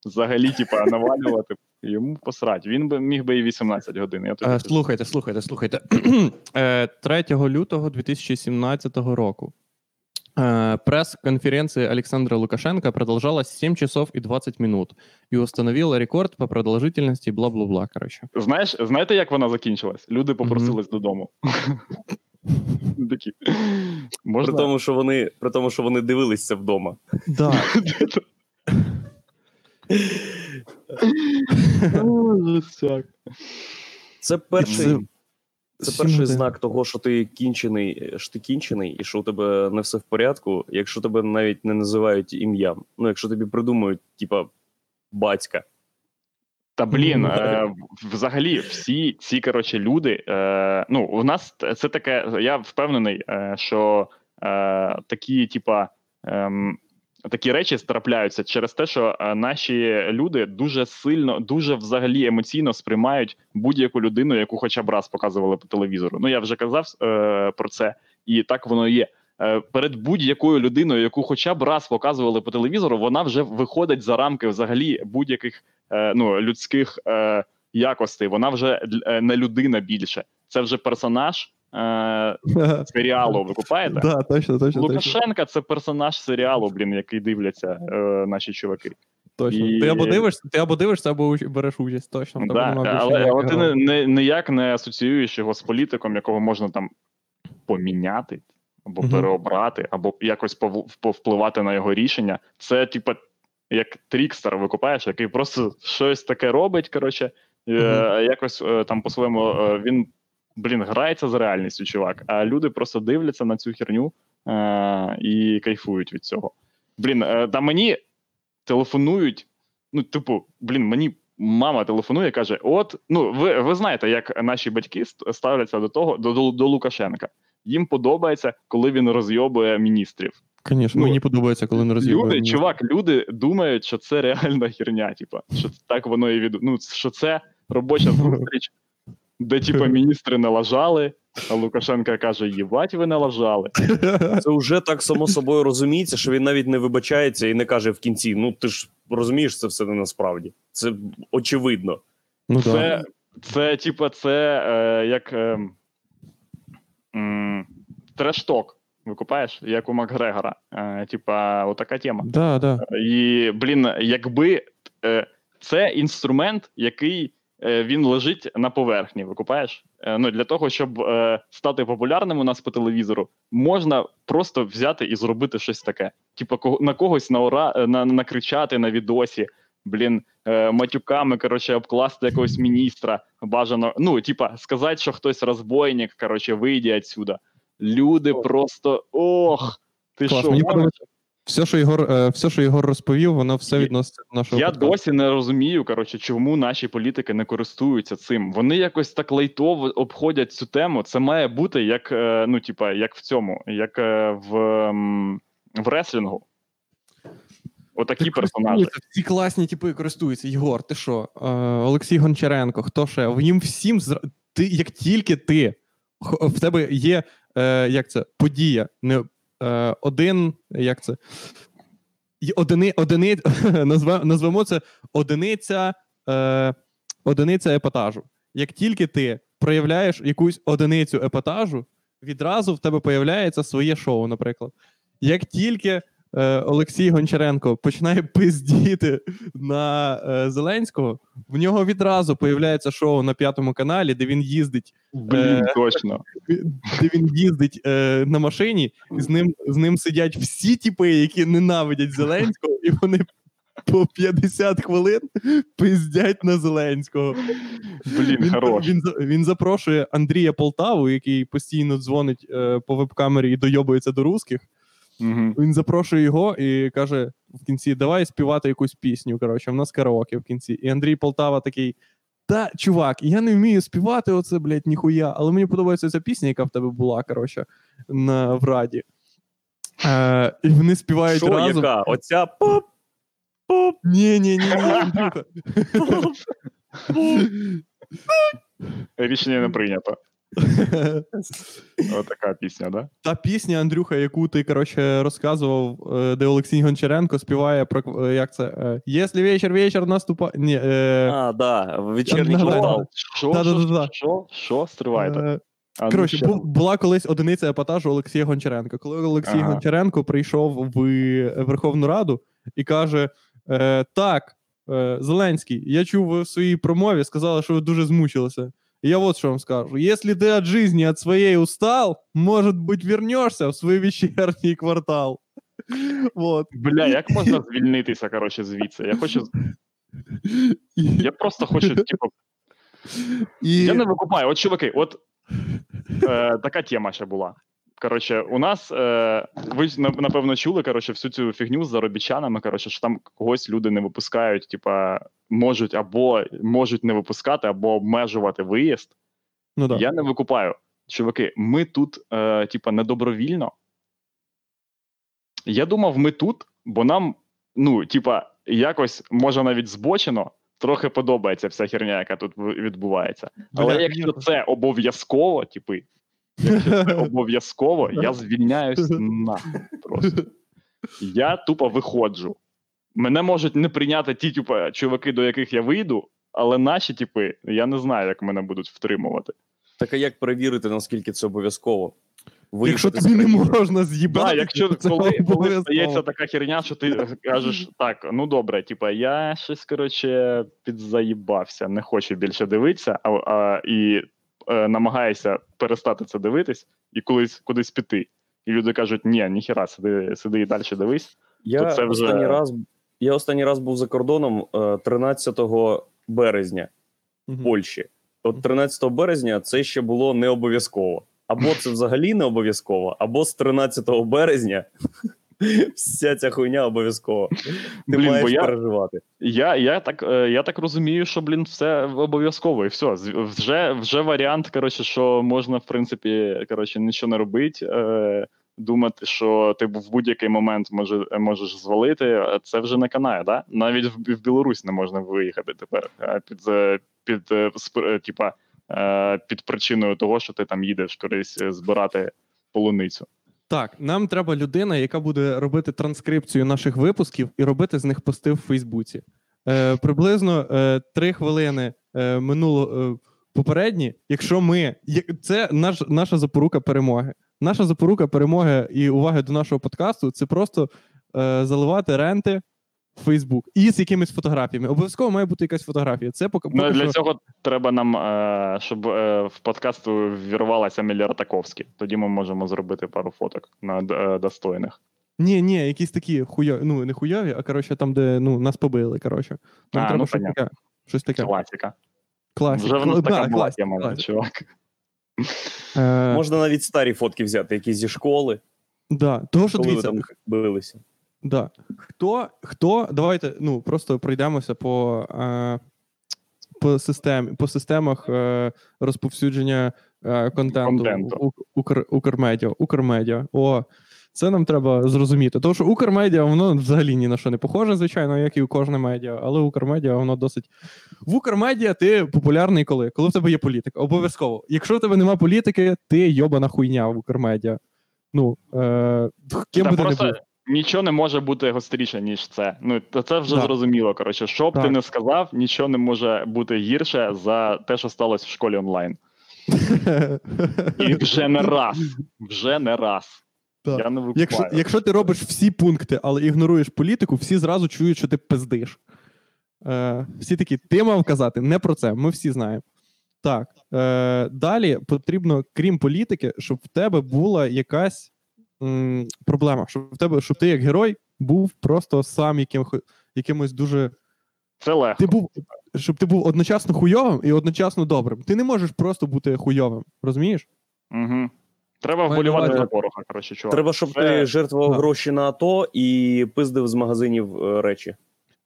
взагалі, типа, навалювати. Йому посрать. Він би міг би і 18 годин. Я тобі Е. Слухайте, слухайте, слухайте. (clears throat) Е, 3 лютого 2017 року пресс-конференция Александра Лукашенко продолжалась 7 часов и 20 минут и установила рекорд по продолжительности бла-бла-бла, короче. Знаєш, знаєте, як вона закінчилась? Люди попросились додому. (laughs) Такі. При тому, що вони, при тому, що вони дивилися вдома. Да, Це перший, Це- це перший знак того, що ти кінчений, що ти кінчений, і що у тебе не все в порядку, якщо тебе навіть не називають ім'ям. Ну, якщо тобі придумують, типа, батька. Та блін, е, взагалі, всі ці коротше люди. Е, ну, у нас це таке. Я впевнений, е, що е, такі, типа, ем, такі речі трапляються через те, що е, наші люди дуже сильно, дуже взагалі емоційно сприймають будь-яку людину, яку хоча б раз показували по телевізору. Ну я вже казав е, про це, і так воно і є. Е, Перед будь-якою людиною, яку хоча б раз показували по телевізору, вона вже виходить за рамки взагалі будь-яких е, ну, людських е, якостей. Вона вже не людина більше. Це вже персонаж (laughs) серіалу. Ви купаєте? да, точно, точно. Лукашенка це персонаж серіалу, блін, який дивляться е, наші чуваки. точно. і- Ти або дивишся, ти або дивишся, або уч- береш участь, точно. Да, але, але ти не, не, ніяк не асоціюєш його з політиком, якого можна там поміняти, або Мгм. переобрати, або якось пов- повпливати на його рішення. Це, типа, як трікстер викупаєш, який просто щось таке робить. Коротше, е, Мгм. якось е, там по-своєму е, він блін грається з реальністю, чувак. А люди просто дивляться на цю херню е, і кайфують від цього. Блін, е, та мені телефонують. Ну, типу, блін, мені мама телефонує, каже: От, ну ви, ви знаєте, як наші батьки ставляться до того, до, до, до Лукашенка. Їм подобається, коли він розйобує міністрів. Звісно, Ну, мені подобається, коли не роз'їбають. Люди, чувак, люди думають, що це реальна херня, типа, що так воно і від... Ну, що це робоча зустріч, де типа (laughs) міністри не лажали, а Лукашенко каже: їбать, ви не лажали. (laughs) Це вже так само собою розуміється, що він навіть не вибачається і не каже в кінці: ну ти ж розумієш, це все не насправді. Це очевидно. Ну, да. Це, це типа, це е, як е, трешток. Викупаєш, як у Макгрегора. Е, типа, отака тема. Да, да. І, блін, якби е, це інструмент, який е, він лежить на поверхні, викупаєш? Е, ну, для того, щоб е, стати популярним у нас по телевізору, можна просто взяти і зробити щось таке. Типа, кого, на когось на ура, е, на, накричати на відосі, блін, е, матюками, коротше, обкласти якогось міністра, бажано. Ну, типа, сказати, що хтось розбойник, коротше, вийде відсюди. Люди просто ох. Ти Клас, що, мені подобається. Все, що Ігор, е, все, що Ігор розповів, воно все Я- відноситься до нашого Я подкасту. досі не розумію, коротше, чому наші політики не користуються цим. Вони якось так лайтово обходять цю тему. Це має бути як, е, ну, типа, як в цьому, як в, в реслінгу. Отакі персонажі. Всі класні типи користуються. Єгор, ти що? Е, Олексій Гончаренко, хто ще? Їм всім зра... ти, як тільки ти в тебе є е, як це, подія, не е, один, як це? Одини, одини, (laughs) назве, назвемо це одиниця, е, одиниця епатажу. Як тільки ти проявляєш якусь одиницю епатажу, відразу в тебе появляється своє шоу, наприклад. Як тільки Олексій Гончаренко починає (laughs) пиздіти на е, Зеленського, в нього відразу появляється шоу на п'ятому каналі, де він їздить, Блін, Е, точно. (laughs) де він їздить е, на машині, і з ним, з ним сидять всі тіпи, які ненавидять Зеленського, і вони по 50 хвилин пиздять на Зеленського. Блін, Він, хорош. він, він запрошує Андрія Полтаву, який постійно дзвонить е, по веб-камері і дойобується до русських. Угу. Він запрошує його і каже в кінці: давай співати якусь пісню. Коротше, в нас караоке в кінці. І Андрій Полтава такий. Та, чувак, я не вмію співати оце, блядь, ніхуя, але мені подобається ця пісня, яка в тебе була, коротше, на, в Раді. Е, і вони співають Що, разом. яка? Оця поп, поп, Ні, ні, ні, ні, Рішення не прийнято. Отака пісня, да? Та пісня, Андрюха, яку ти коротше розказував, е, де Олексій Гончаренко співає про е, як це? е, Якщо вечір вечір наступає. Ні, е, А, да, вечірній квартал. Що, що, що, що, стривайте. е, А ну, Коротше, бу- була колись одиниця епатажу Олексія Гончаренка. Коли Олексій Ага. Гончаренко прийшов в Верховну Раду і каже: е, Так, е, Зеленський, я чув ви в своїй промові, сказали, що ви дуже змучилися. І я от що вам скажу: якщо ти від життя від своєї устал, може бути, вернешся в свій вечірній квартал. Вот. Бля, як можна звільнитися, коротше, звідси? Я хочу. І, Я просто хочу, типу, і... я не викупаю. От, чуваки, от е, така тема ще була. Коротше, у нас е, ви напевно чули коротше, всю цю фігню з заробітчанами, коротше, що там когось люди не випускають, типа, можуть або можуть не випускати, або обмежувати виїзд. Ну, да. Я не викупаю. Чуваки, ми тут, е, типа, недобровільно. Я думав, ми тут, бо нам, ну, типа, якось може навіть збочено, трохи подобається вся херня, яка тут відбувається. Але Бля, якщо це обов'язково, типи, якщо це обов'язково, я звільняюсь нахуй просто. Я тупо виходжу. Мене можуть не прийняти ті, типа, чуваки, до яких я вийду, але наші типи, я не знаю, як мене будуть втримувати. Так а як перевірити, наскільки це обов'язково? Якщо тобі не можна з'їбати, Да, якщо це коли, коли стається така херня, що ти кажеш, так, ну добре, типа, я щось коротше підзаїбався, не хочу більше дивитися, а, а, і е, намагаєшся перестати це дивитись і колись кудись піти. І люди кажуть, ні, ніхіра, сиди, сиди і далі дивись. Я то це вже- останній раз я останній раз був за кордоном е, 13 березня в Мгм. Польщі. От 13 березня це ще було не обов'язково. Або це взагалі не обов'язково, або з 13 березня (laughs) Вся ця хуйня обов'язково. Ти Блін, бо маєш я- переживати. Я, я, так, е, я так розумію, що, блін, все обов'язково, і все. Вже, вже варіант, коротше, що можна, в принципі, коротше, нічого не робити. Е, думати, що ти в будь-який момент може, можеш звалити, це вже не канає, да? Навіть в, в Білорусь не можна виїхати тепер е, під, е, під, е, типа, е, під причиною того, що ти там їдеш кудись е, збирати полуницю. Так, нам треба людина, яка буде робити транскрипцію наших випусків і робити з них пости в Фейсбуці. Е, приблизно е, три хвилини е, минуло е, попередні. Якщо ми. Це наш, наша запорука перемоги. Наша запорука перемоги і уваги до нашого подкасту це просто е, заливати ренти Фейсбук і з якимись фотографіями. Обов'язково має бути якась фотографія. Це поки, Ну, для що... цього треба нам, е, щоб е, в подкаст вірвалася Амелія Ратаковський. Тоді ми можемо зробити пару фоток на е, достойних. Ні, ні, якісь такі хуйові, ну не хуйові, а коротше, там, де ну, нас побили. Коротше. Нам А, треба ну, щось таке. Щось таке. Класіка. Класика. Вже в нас така да, була класика, тема, класика. чувак. Е, Можна навіть старі фотки взяти, якісь зі школи, да. Того, що коли ви дивіться, там билися. Да. хто, хто, давайте ну, просто пройдемося по, е, по, системі, по системах е, розповсюдження е, контенту, Контенту. У- Укр, Укрмедіа. Укрмедіа. О, це нам треба зрозуміти. Тому що Укрмедіа, воно взагалі ні на що не похоже, звичайно, як і у кожне медіа, але Укрмедіа, воно досить. В Укрмедіа ти популярний коли? Коли в тебе є політика. Обов'язково. Якщо в тебе нема політики, ти йобана хуйня в Укрмедіа. Ну, е, ким Та би ти не був. Нічого не може бути гостріше, ніж це. Ну, то це вже Да. зрозуміло. Коротше, що б ти не сказав, нічого не може бути гірше за те, що сталося в школі онлайн. (laughs) І вже не раз. Вже не раз. Так. Я не викупаю. Якщо, якщо ти робиш всі пункти, але ігноруєш політику, всі зразу чують, що ти пиздиш. Е, всі такі, ти мав казати не про це. Ми всі знаємо. Так. Е, далі потрібно, крім політики, щоб в тебе була якась м, проблема. Щоб в тебе, щоб ти як герой був просто сам яким, якимось дуже. Це легко. Ти був, щоб ти був одночасно хуйовим і одночасно добрим. Ти не можеш просто бути хуйовим, розумієш? Угу. Треба вболівати за порога, коротше, чувак. Треба, щоб Це- ти жертвував Так. гроші на АТО і пиздив з магазинів е, речі.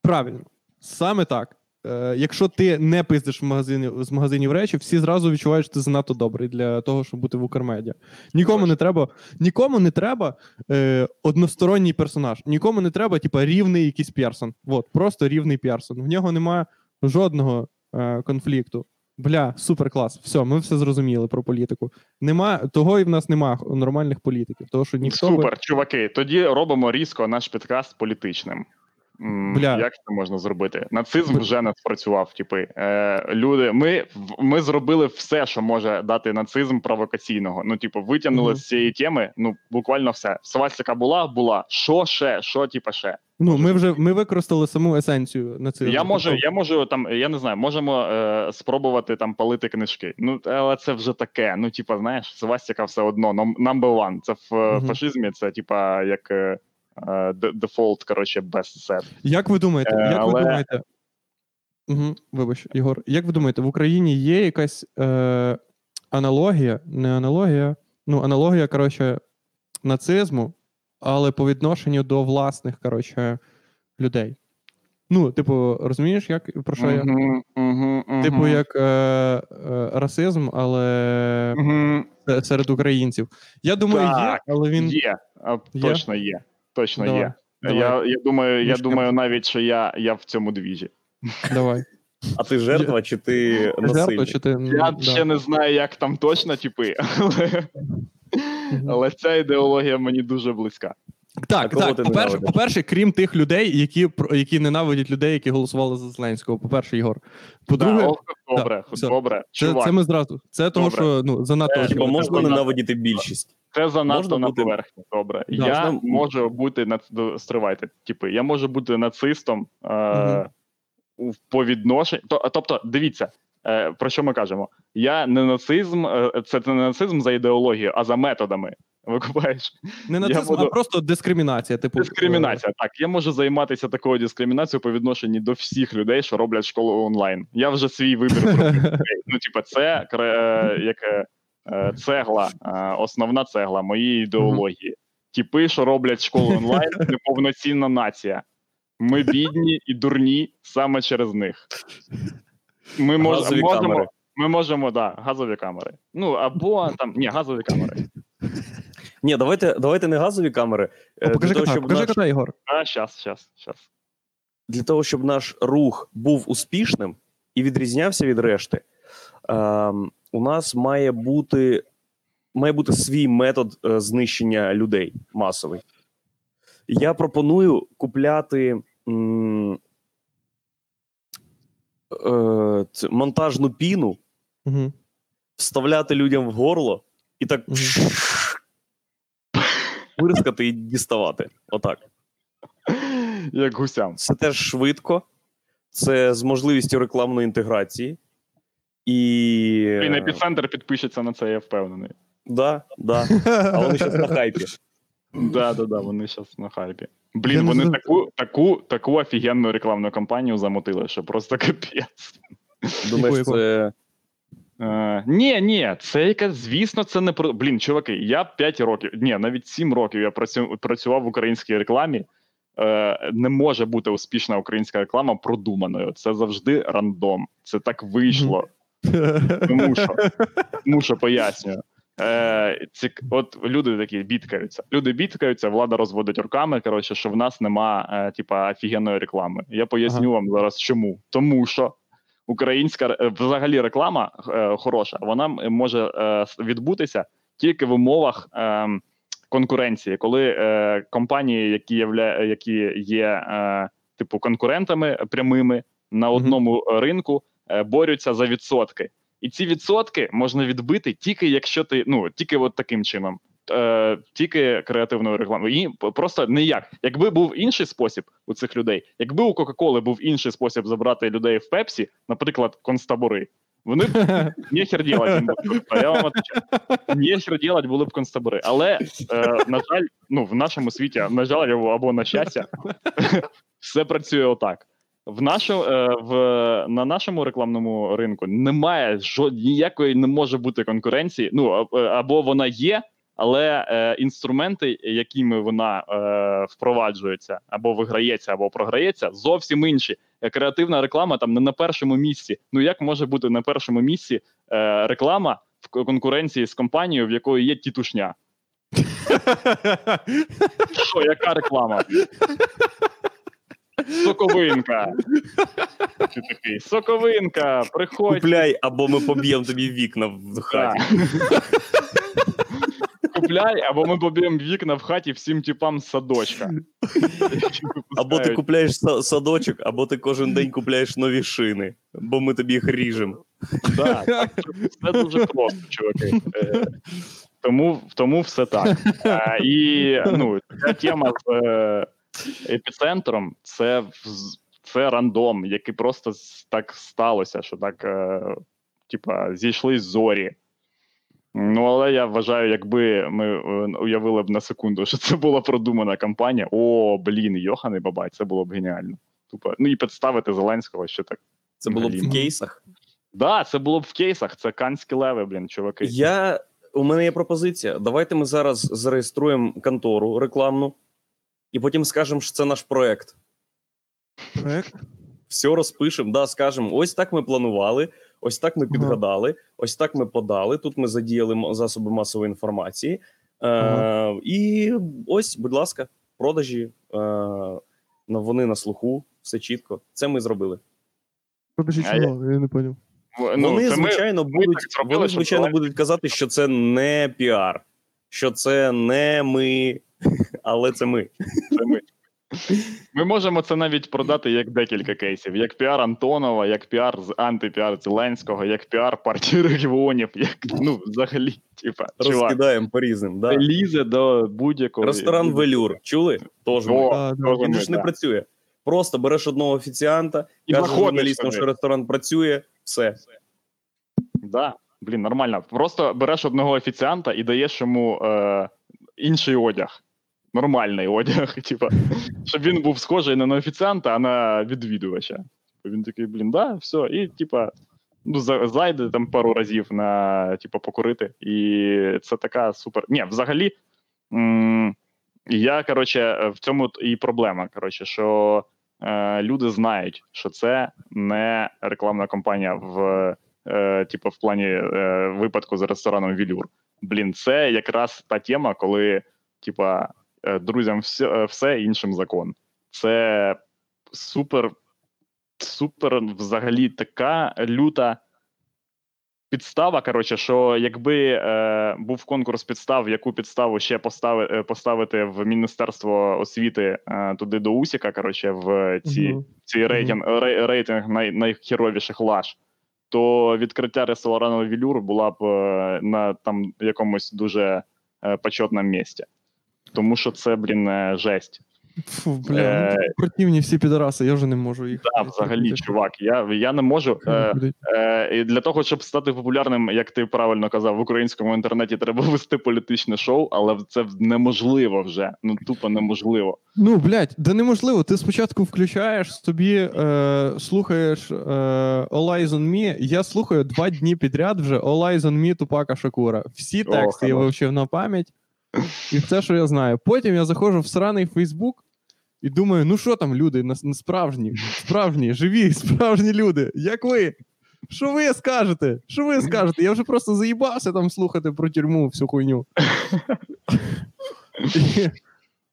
Правильно, саме так. Е, якщо ти не пиздиш в магазині, з магазинів речі, всі зразу відчувають, що ти занадто добрий для того, щоб бути в Укрмедіа. Нікому не треба, нікому не треба е, односторонній персонаж. Нікому не треба, типа, рівний якийсь персон. От, просто рівний персон. В нього немає жодного е, конфлікту. Бля, супер клас. Все, ми все зрозуміли про політику. Нема того, і в нас нема нормальних політиків. Того, що ніхто би- Супер, чуваки. Тоді робимо різко наш підкаст політичним. Бля. Як це можна зробити? Нацизм вже не спрацював. Типи е, люди, ми, ми зробили все, що може дати нацизм провокаційного. Ну, типу, витягнули Мгм. з цієї теми. Ну, буквально все. Свастика була, була. Що ще? Що, типа, ще? Ну, ми вже ми використали саму есенцію нацизму. Я можу, Тобто- я можу там, я не знаю, можемо е, спробувати там палити книжки. Ну, але це вже таке. Ну, типа, знаєш, свастика все одно. ном- Number one. Це в Мгм. фашизмі, це типа як е, дефолт, коротше, бестсет. Як ви думаєте, Е, як ви але- думаєте? Угу, вибач, Єгор. Як ви думаєте, в Україні є якась е, аналогія, не аналогія, ну, аналогія, коротше, нацизму, але по відношенню до власних, коротше, людей. Ну, типу, розумієш, як про що я? Мгм, мгм, мгм. Типу, як е, е, расизм, але серед українців. Я думаю, є, але він. Є, а, Є? точно є. Точно Давай, є. давай. Я, я думаю, я Мішка. думаю навіть, що я, я в цьому двіжі. Давай. А ти жертва чи ти Жертва, чи ти. Я да. ще не знаю, як там точно, типи, але, але ця ідеологія мені дуже близька. Так, А так. По-перше, по-перше, крім тих людей, які, про- які ненавидять людей, які голосували за Зеленського. По-перше, Ігор. По-друге, да, добре, все. добре. це, Чувак, це ми зразу. Це того, Добре. що ну, занадто Е, Хіба можна ненавидіти більшість? Це занадто Можна на бути- поверхні. Добре. Да. Я Можна- можу бути до- стривайте. Типи, я можу бути нацистом е... у- по відношенню. То- Тобто, дивіться, е, про що ми кажемо? Я не нацизм, е, це не нацизм за ідеологією, а за методами. Викупаєш? Не нацизм, буду- а просто дискримінація. Типу, Дискримінація. Так, я можу займатися такою дискримінацією по відношенню до всіх людей, що роблять школу онлайн. Я вже свій вибір. (laughs) Ну, типа, це е, як цегла, е, основна цегла моєї ідеології. Тіпи, що роблять школу (laughs) онлайн, неповноцінна нація. Ми бідні і дурні саме через них. Ми мож, Газові можемо, камери. ми можемо, да, газові камери. Ну, або там, ні, газові камери. Ні, давайте, давайте не газові камери. О, Е, покажи кота, щоб покажи наш, кота, Ігор. А, щас, щас, щас. для того, щоб наш рух був успішним і відрізнявся від решти, ем, у нас має бути, має бути свій метод е, знищення людей масовий. Я пропоную купляти м, е, монтажну піну, Угу. вставляти людям в горло і так Мгм. (laughs) вирискати і діставати. Отак. Як гусям. Це теж швидко, це з можливістю рекламної інтеграції. І. І на епіцентр підпишеться на це, я впевнений. Да, да. А вони зараз на хайпі. Да, да, да, вони зараз на хайпі. Блін, Я не вони зрозум- таку, таку, таку офігенну рекламну кампанію замотили, що просто капець. Думаєш, Яку, це. Е, ні, ні, це яке, звісно, це не про. Блін, чуваки, я 5 років, ні, навіть 7 років я працю, працював в українській рекламі. Е, не може бути успішна українська реклама продуманою. Це завжди рандом. Це так вийшло. Тому що, (laughs) тому що пояснюю. Е, цік, от люди такі бідкаються. Люди бідкаються, влада розводить руками. Коротше, що в нас нема, е, типа, офігенної реклами. Я поясню вам зараз, чому. Тому що українська е, взагалі реклама е, хороша, вона може е, відбутися тільки в умовах е, конкуренції, коли е, компанії, які явля, які є е, типу конкурентами прямими на одному ринку, е, борються за відсотки. І ці відсотки можна відбити тільки якщо ти ну тільки от таким чином, е, тільки креативною рекламою. І просто ніяк. Якби був інший спосіб у цих людей, якби у Кока-Коли був інший спосіб забрати людей в Пепсі, наприклад, концтабори, вони б (laughs) ділать було. б. Я вам. Ніхер ділать були б концтабори. Але е, на жаль, ну в нашому світі, на жаль, або на щастя, (laughs) все працює отак. В нашу, е, в, на нашому рекламному ринку немає жод, ніякої не може бути конкуренції. Ну е, або вона є, але е, інструменти, якими вона е, впроваджується, або виграється, або програється, зовсім інші. Е, Креативна реклама там не на першому місці. Ну як може бути на першому місці е, реклама в конкуренції з компанією, в якої є тітушня? (laughs) Що, яка реклама? Соковинка. Ти такий, соковинка, приходь. Купляй, або ми поб'ємо тобі вікна в хаті. Купляй, або ми поб'ємо вікна в хаті всім типам з садочка. Або ти купляєш са- садочок, або ти кожен день купляєш нові шини, бо ми тобі їх ріжемо. Да, так, все дуже просто, чуваки. Е, Тому, тому все так. Е, І ну, ця тема з е, епіцентром це, це рандом, який просто так сталося, що так, е, типа, зійшлись зорі. Ну, але я вважаю, якби ми е, уявили б на секунду, (laughs) що це була продумана кампанія. О, блін, Йоханий бабай, це було б геніально. Тупо. Ну і підставити Зеленського, що так. Це було б в кейсах. Да, це було б в кейсах, це канські леви, блін, чуваки. Я, у мене є пропозиція. Давайте ми зараз зареєструємо контору рекламну, і потім скажемо, що це наш проект. Проект? Все розпишемо, да, скажемо, ось так ми планували, ось так ми Ага. підгадали, ось так ми подали. Тут ми задіяли засоби масової інформації. Е, Ага. І ось, будь ласка, продажі. Е, вони на слуху, все чітко. Це ми зробили. Я- чого? Я не поняв. Ну, вони, звичайно, ми будуть, так зробили, вони, звичайно, будуть казати, що це не піар, що це не ми, але це ми. це ми. Ми можемо це навіть продати як декілька кейсів: як піар Антонова, як піар з антипіар Зеленського, як піар партії регіонів, як ну взагалі, типа, Розкидаємо по різним. Да. лізе до будь-якого Ресторан Велюр. Чули? Тож. О, А, да. Він ми, ж не да. працює. Просто береш одного офіціанта, І кажеш журналістам, що ресторан працює, все. Да, блін, нормально. Просто береш одного офіціанта і даєш йому е, інший одяг. Нормальний одяг, (laughs) типа, щоб він був схожий не на офіціанта, а на відвідувача. Він такий, блін, да, все, і типа, ну, за- зайде там пару разів на типа, покурити. І це така супер. Ні, взагалі, м- я, коротше, в цьому і проблема. Коротше, що е, люди знають, що це не рекламна кампанія в, е, типу, в плані е, випадку з рестораном Вілюр. Блін, це якраз та тема, коли, типа, друзям все, е, все іншим закон. Це супер, супер взагалі така люта підстава. Коротше, що якби е, був конкурс підстав, яку підставу ще постави, е, поставити в Міністерство освіти е, туди до Усіка, коротше, в ці, Мгм. цей рейтинг, рей- рейтинг най, найхеровіших лаж, то відкриття ресторану Вілюр була б е, на там якомусь дуже е, почетному місці. Тому що це, блін, е, жесть. Фу, бля, ну, Е, такі противні всі підараси, я вже не можу їх. Да, взагалі, чувак, я, я не можу. Е, Е, для того, щоб стати популярним, як ти правильно казав, в українському інтернеті треба (laughs) вести політичне шоу, але це неможливо вже. Ну тупо неможливо. Ну, блядь, да неможливо. Ти спочатку включаєш собі, е, слухаєш е, All Eyes on Me. Я слухаю два дні підряд вже All Eyes on Me Тупака Шакура. Всі О, тексти я вивчив на пам'ять, і все, що я знаю. Потім я заходжу в сраний Фейсбук і думаю: ну що там, люди, справжні, справжні, живі, справжні люди, як ви? Що ви скажете? Що ви скажете? Я вже просто заїбався там слухати про тюрму всю хуйню.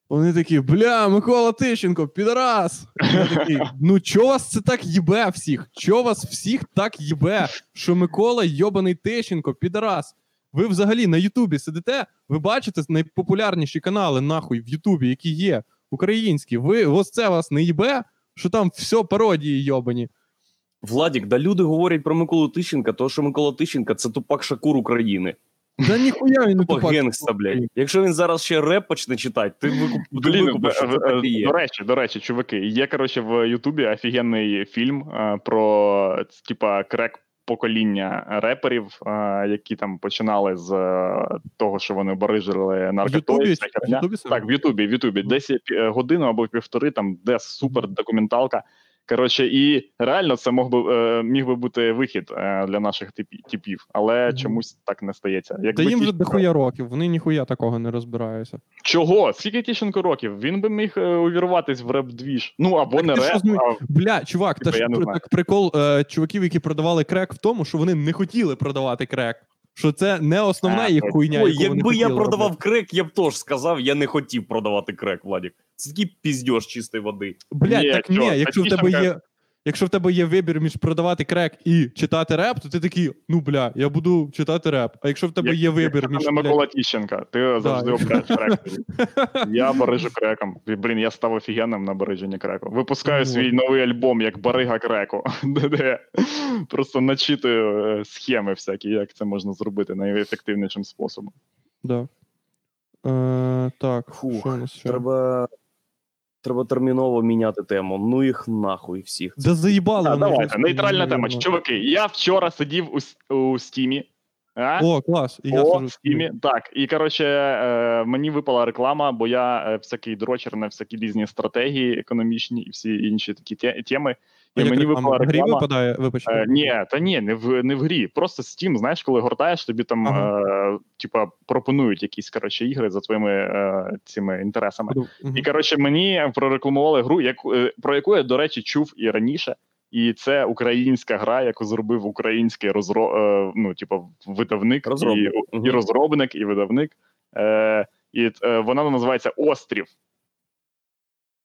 Вони такі, бля, Микола Тищенко, підарас. Я такий, ну чо вас це так їбе всіх? Чо вас всіх так їбе, що Микола йобаний Тищенко, підарас? Ви взагалі на Ютубі сидите, ви бачите найпопулярніші канали нахуй в Ютубі, які є, українські. Ви ось це вас не їбе, що там все пародії йобані. Владік, да люди говорять про Миколу Тищенка, то що Микола Тищенка це тупак Шакур України. Да ніхуя він не тупак. генгста, блядь. Якщо він зараз ще реп почне читати, ти викуп, ти викупиш, що це є. до речі, до речі, чуваки, є коротше в Ютубі офігенний фільм е, про типа крек покоління реперів, е, які там починали з е, того, що вони барижили. Ютубі? Ютубі Так, в Ютубі, в Ютубі. Десь годину або півтори, там де супер документалка. Коротше, і реально це мог би е, міг би бути вихід е, для наших типі- типів, але чомусь так не стається. Та їм вже дохуя років, вони ніхуя такого не розбираються. Чого? Скільки Тищенко років? Він би міг е, увірватись в реп-двіж. Ну або Так не що реп, змі- а Бля, чувак, Типа, та ж так прикол е, чуваків, які продавали крек, в тому, що вони не хотіли продавати крек. Що це не основна їх хуйня. Ой, яку вони якби я продавав робити. крек, я б теж сказав, я не хотів продавати крек, Владік. Це такий піздьош чистої води. Блять, так ні, якщо в тебе є. Якщо в тебе є вибір між продавати крек і читати реп, то ти такий, ну бля, я буду читати реп. А якщо в тебе є вибір між блядь, Микола Тіщенка, ти завжди обираєш (laughs) крек. Я барижу креком. Блін, я став офігенним на бариженні креку. Випускаю Ну, свій новий альбом як Барига Креку, (laughs) де просто начитую е, схеми всякі, як це можна зробити найефективнішим способом. Да. Е, так, Фух, що у нас ще? Треба, треба терміново міняти тему. Ну їх нахуй всіх. Да заїбали. А, давайте, вже, нейтральна тема. Чуваки, я вчора сидів у, с- у стімі. А? О, клас. І я О, сижу в стімі. Так, і коротше, е, мені випала реклама, бо я е, всякий дрочер на всякі різні стратегії економічні і всі інші такі те- теми. І мені випала реклама. випадає, вибачте. Е, ні, та ні, не в не в грі. Просто Steam, знаєш, коли гортаєш, тобі там Ага. е, типа пропонують якісь коротше ігри за твоїми е, цими інтересами. Мгм. І коротше, мені прорекламували гру, яку е, про яку я, до речі, чув і раніше. І це українська гра, яку зробив український розро... е, ну, типу, видавник Розробник. і, і розробник, і видавник. Е, і е, вона називається Острів.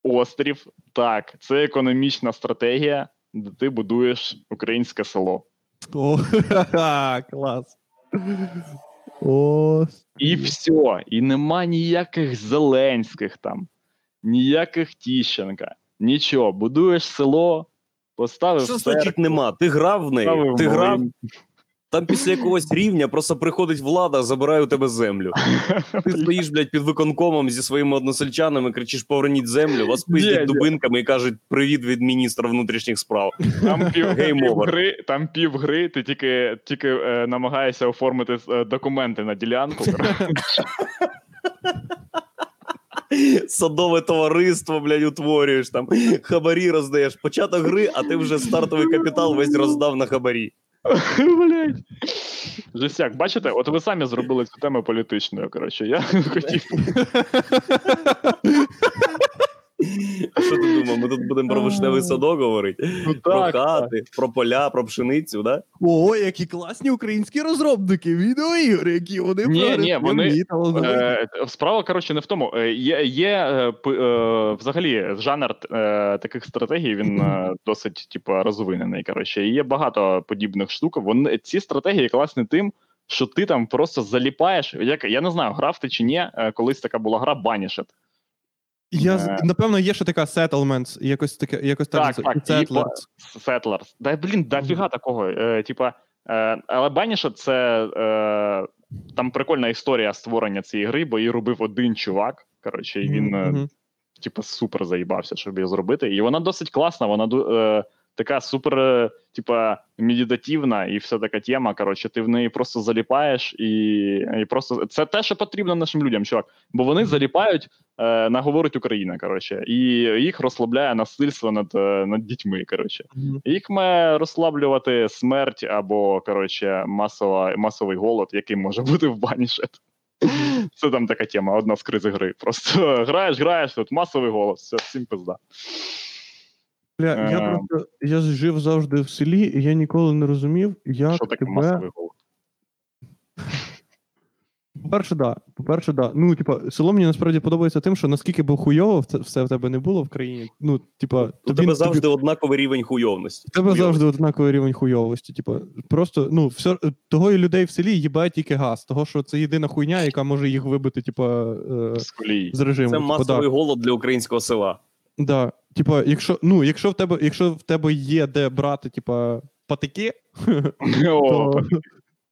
Острів. Так, це економічна стратегія, де ти будуєш українське село. О, (laughs) клас. О, І все. І нема ніяких Зеленських там, ніяких Тіщенка, нічого. Будуєш село, поставив Що значить нема? Ти грав в неї? Ти грав? Там після якогось рівня просто приходить влада, забирає у тебе землю. Ти (laughs) стоїш, блядь, під виконкомом зі своїми односельчанами, кричиш: поверніть землю, вас пиздять дубинками і кажуть привіт від міністра внутрішніх справ. Там пів, пів гри, там пів гри, ти тільки, тільки е, намагаєшся оформити е, документи на ділянку. Садове товариство, блядь, утворюєш там, хабарі роздаєш. Початок гри, а ти вже стартовий капітал весь роздав на хабарі. (laughs) Блять. Жестяк, бачите, от ви самі зробили цю тему політичною. Коротше, я (laughs) хотів. (laughs) А що ти думав? Ми тут будемо про вишневий садок говорити? Ну, Про так, хати, про поля, про пшеницю, да? О, які класні українські розробники відеоігр, які вони Ні, ні, вони. Е, Справа, коротше, не в тому. Е, Є, є е, е, взагалі жанр е, таких стратегій, він е, досить типу, розвинений. Коротше, є багато подібних штук. Вони ці стратегії класні тим, що ти там просто заліпаєш. Як я не знаю, грав ти чи ні. е, Колись така була гра Banished. Я, напевно, є ще така Settlements, якось таке, якось Так, так, так, Settlers. Settlers. Да, блін, дофіга такого. Е, типа, е, але баніше, це е, там прикольна історія створення цієї гри, бо її робив один чувак. Коротше, і він. mm-hmm. типу, супер заїбався, щоб її зробити. І вона досить класна, вона е, така супер, е, типа, медитативна і вся така тема. Коротше, ти в неї просто заліпаєш, і, і просто це те, що потрібно нашим людям, чувак. Бо вони заліпають е, на говорить Україна, коротше, і їх розслабляє насильство над, е, над дітьми. Коротше. Їх має розслаблювати смерть або коротше, масова, масовий голод, який може бути в Banished. Це там така тема, одна з crazy гри. Просто граєш, граєш, тут масовий голод, все, всім пизда. Бля, я Е. просто я жив завжди в селі, і я ніколи не розумів, як Що таке тебе... масовий голод? По-перше, да. По-перше, да. Ну, типа, село мені насправді подобається тим, що наскільки б хуйово все в тебе не було в країні. Ну, типа, У тебе завжди однаковий рівень хуйовності. У тебе завжди однаковий рівень хуйовості. Типу, просто ну, все того і людей в селі їбає тільки газ, того що це єдина хуйня, яка може їх вибити, типу, е, З колії. з режиму. Це масовий да. голод для українського села. Да. Типа, якщо, ну, якщо в тебе, якщо в тебе є де брати, типа, патики, то,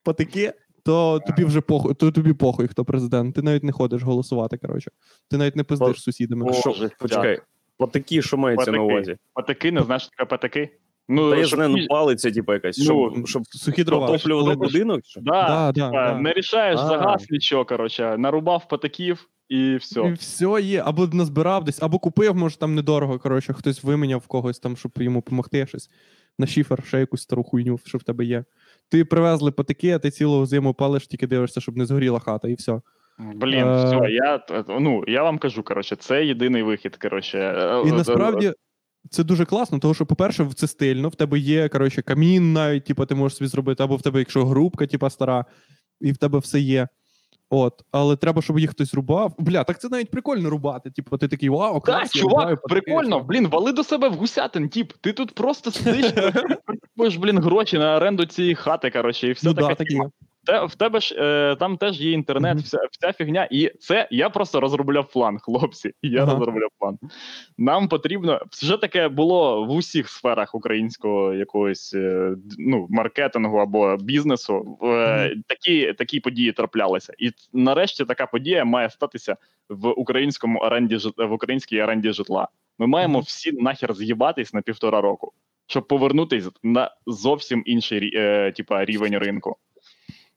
патики, то тобі вже похуй, то тобі похуй, хто президент. Ти навіть не ходиш голосувати, коротше. Ти навіть не пиздиш з сусідами. Що, почекай, патики, що мається на увазі? Патики, не знаєш, що таке патики? Ну, Та я щоб знаю, ну ті- палиця, типу, якась, Ну, щоб, щоб Сухі дрова. протоплювати коли- будинок? Що? Да, Да, да, да. не рішаєш А. за газ нічого, коротше, нарубав патиків і все. І все є, або назбирав десь, або купив, може там недорого. Коротше, хтось виміняв когось там, щоб йому допомогти щось. На шифер, ще якусь стару хуйню, що в тебе є. Ти привезли патики, а ти цілу зиму палиш, тільки дивишся, щоб не згоріла хата, і все. Блін, Е. все, я ну я вам кажу, коротше, це єдиний вихід. Коротше, І насправді це дуже класно, тому що, по-перше, це стильно, в тебе є коротше, камін, навіть, типу, ти можеш собі зробити, або в тебе, якщо грубка, типу, стара, і в тебе все є. От, але треба, щоб їх хтось рубав. Бля, так це навіть прикольно рубати. Типу, ти такий вау, Так, клас, рубаю чувак, патики, прикольно. що?» Блін, вали до себе в гусятин, тіп. Ти тут просто сидиш, (laughs) купуєш, блін, гроші на оренду цієї хати, коротше, і все Ну таке. да, так. Те, в тебе ж е, там теж є інтернет, вся, вся фігня. І це я просто розробляв план, хлопці. (laughs) Я Ага. розробляв план. Нам потрібно вже таке було в усіх сферах українського якогось е, ну, маркетингу або бізнесу. Е, такі, такі події траплялися. І нарешті така подія має статися в українському оренді в українській оренді житла. Ми маємо Мгм. всі нахер з'їбатись на півтора року, щоб повернутись на зовсім інший е, типа, рівень ринку.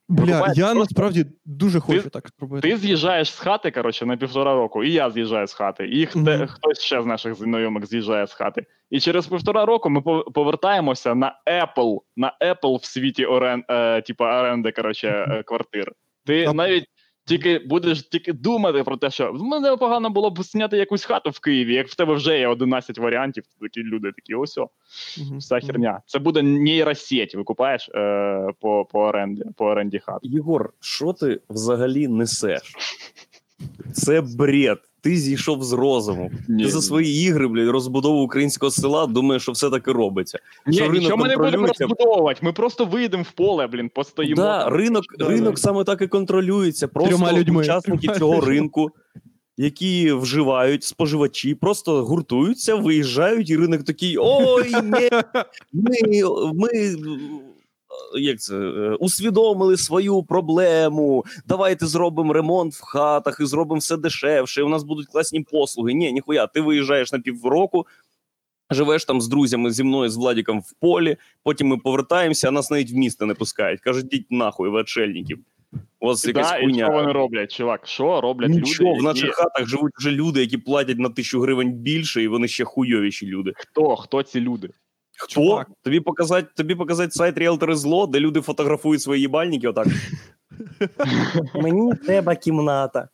Бля, я насправді дуже хочу так зробити. Ти з'їжджаєш з хати, коротше, на півтора року, і я з'їжджаю з хати, і хте, Мгм. хтось ще з наших знайомих з'їжджає з хати. І через півтора року ми пов- повертаємося на Apple, на Apple в світі орен, е, типа оренди, коротше, е, квартир. Ти навіть тільки будеш тільки думати про те, що в мене непогано було б зняти якусь хату в Києві, як в тебе вже є 11 варіантів, такі люди такі, ось о, вся херня. Це буде нейросеть, викупаєш е, по, по оренді, по оренді хат. Єгор, що ти взагалі несеш? Це бред. Ти зійшов з розуму. Ні, Ти за свої ігри, блядь, розбудову українського села, думаєш, що все таки робиться. Ні, що ринок нічого ми не будемо розбудовувати. Ми просто вийдемо в поле, блін, постоїмо. Да, ринок, Да, ринок да. саме так і контролюється. Просто Трьома людьми. учасники Трьома цього ринку, які вживають споживачі, просто гуртуються, виїжджають, і ринок такий: ой, ні, ми, ми як це, е, усвідомили свою проблему. Давайте зробимо ремонт в хатах і зробимо все дешевше. і У нас будуть класні послуги. Ні, ніхуя, ти виїжджаєш на півроку. Живеш там з друзями зі мною з Владіком в полі, потім ми повертаємося, а нас навіть в місто не пускають. Кажуть, діть нахуй, ви отшельників. У вас якась Да, і хуйня. що вони роблять, чувак? Що роблять Нічого, люди? в наших які- хатах живуть вже люди, які платять на тисячу гривень більше, і вони ще хуйовіші люди. Хто? Хто ці люди? Хто? Чувак. Тобі показати, тобі показати сайт Ріелтори зло, де люди фотографують свої їбальники отак. (laughs) Мені треба кімната.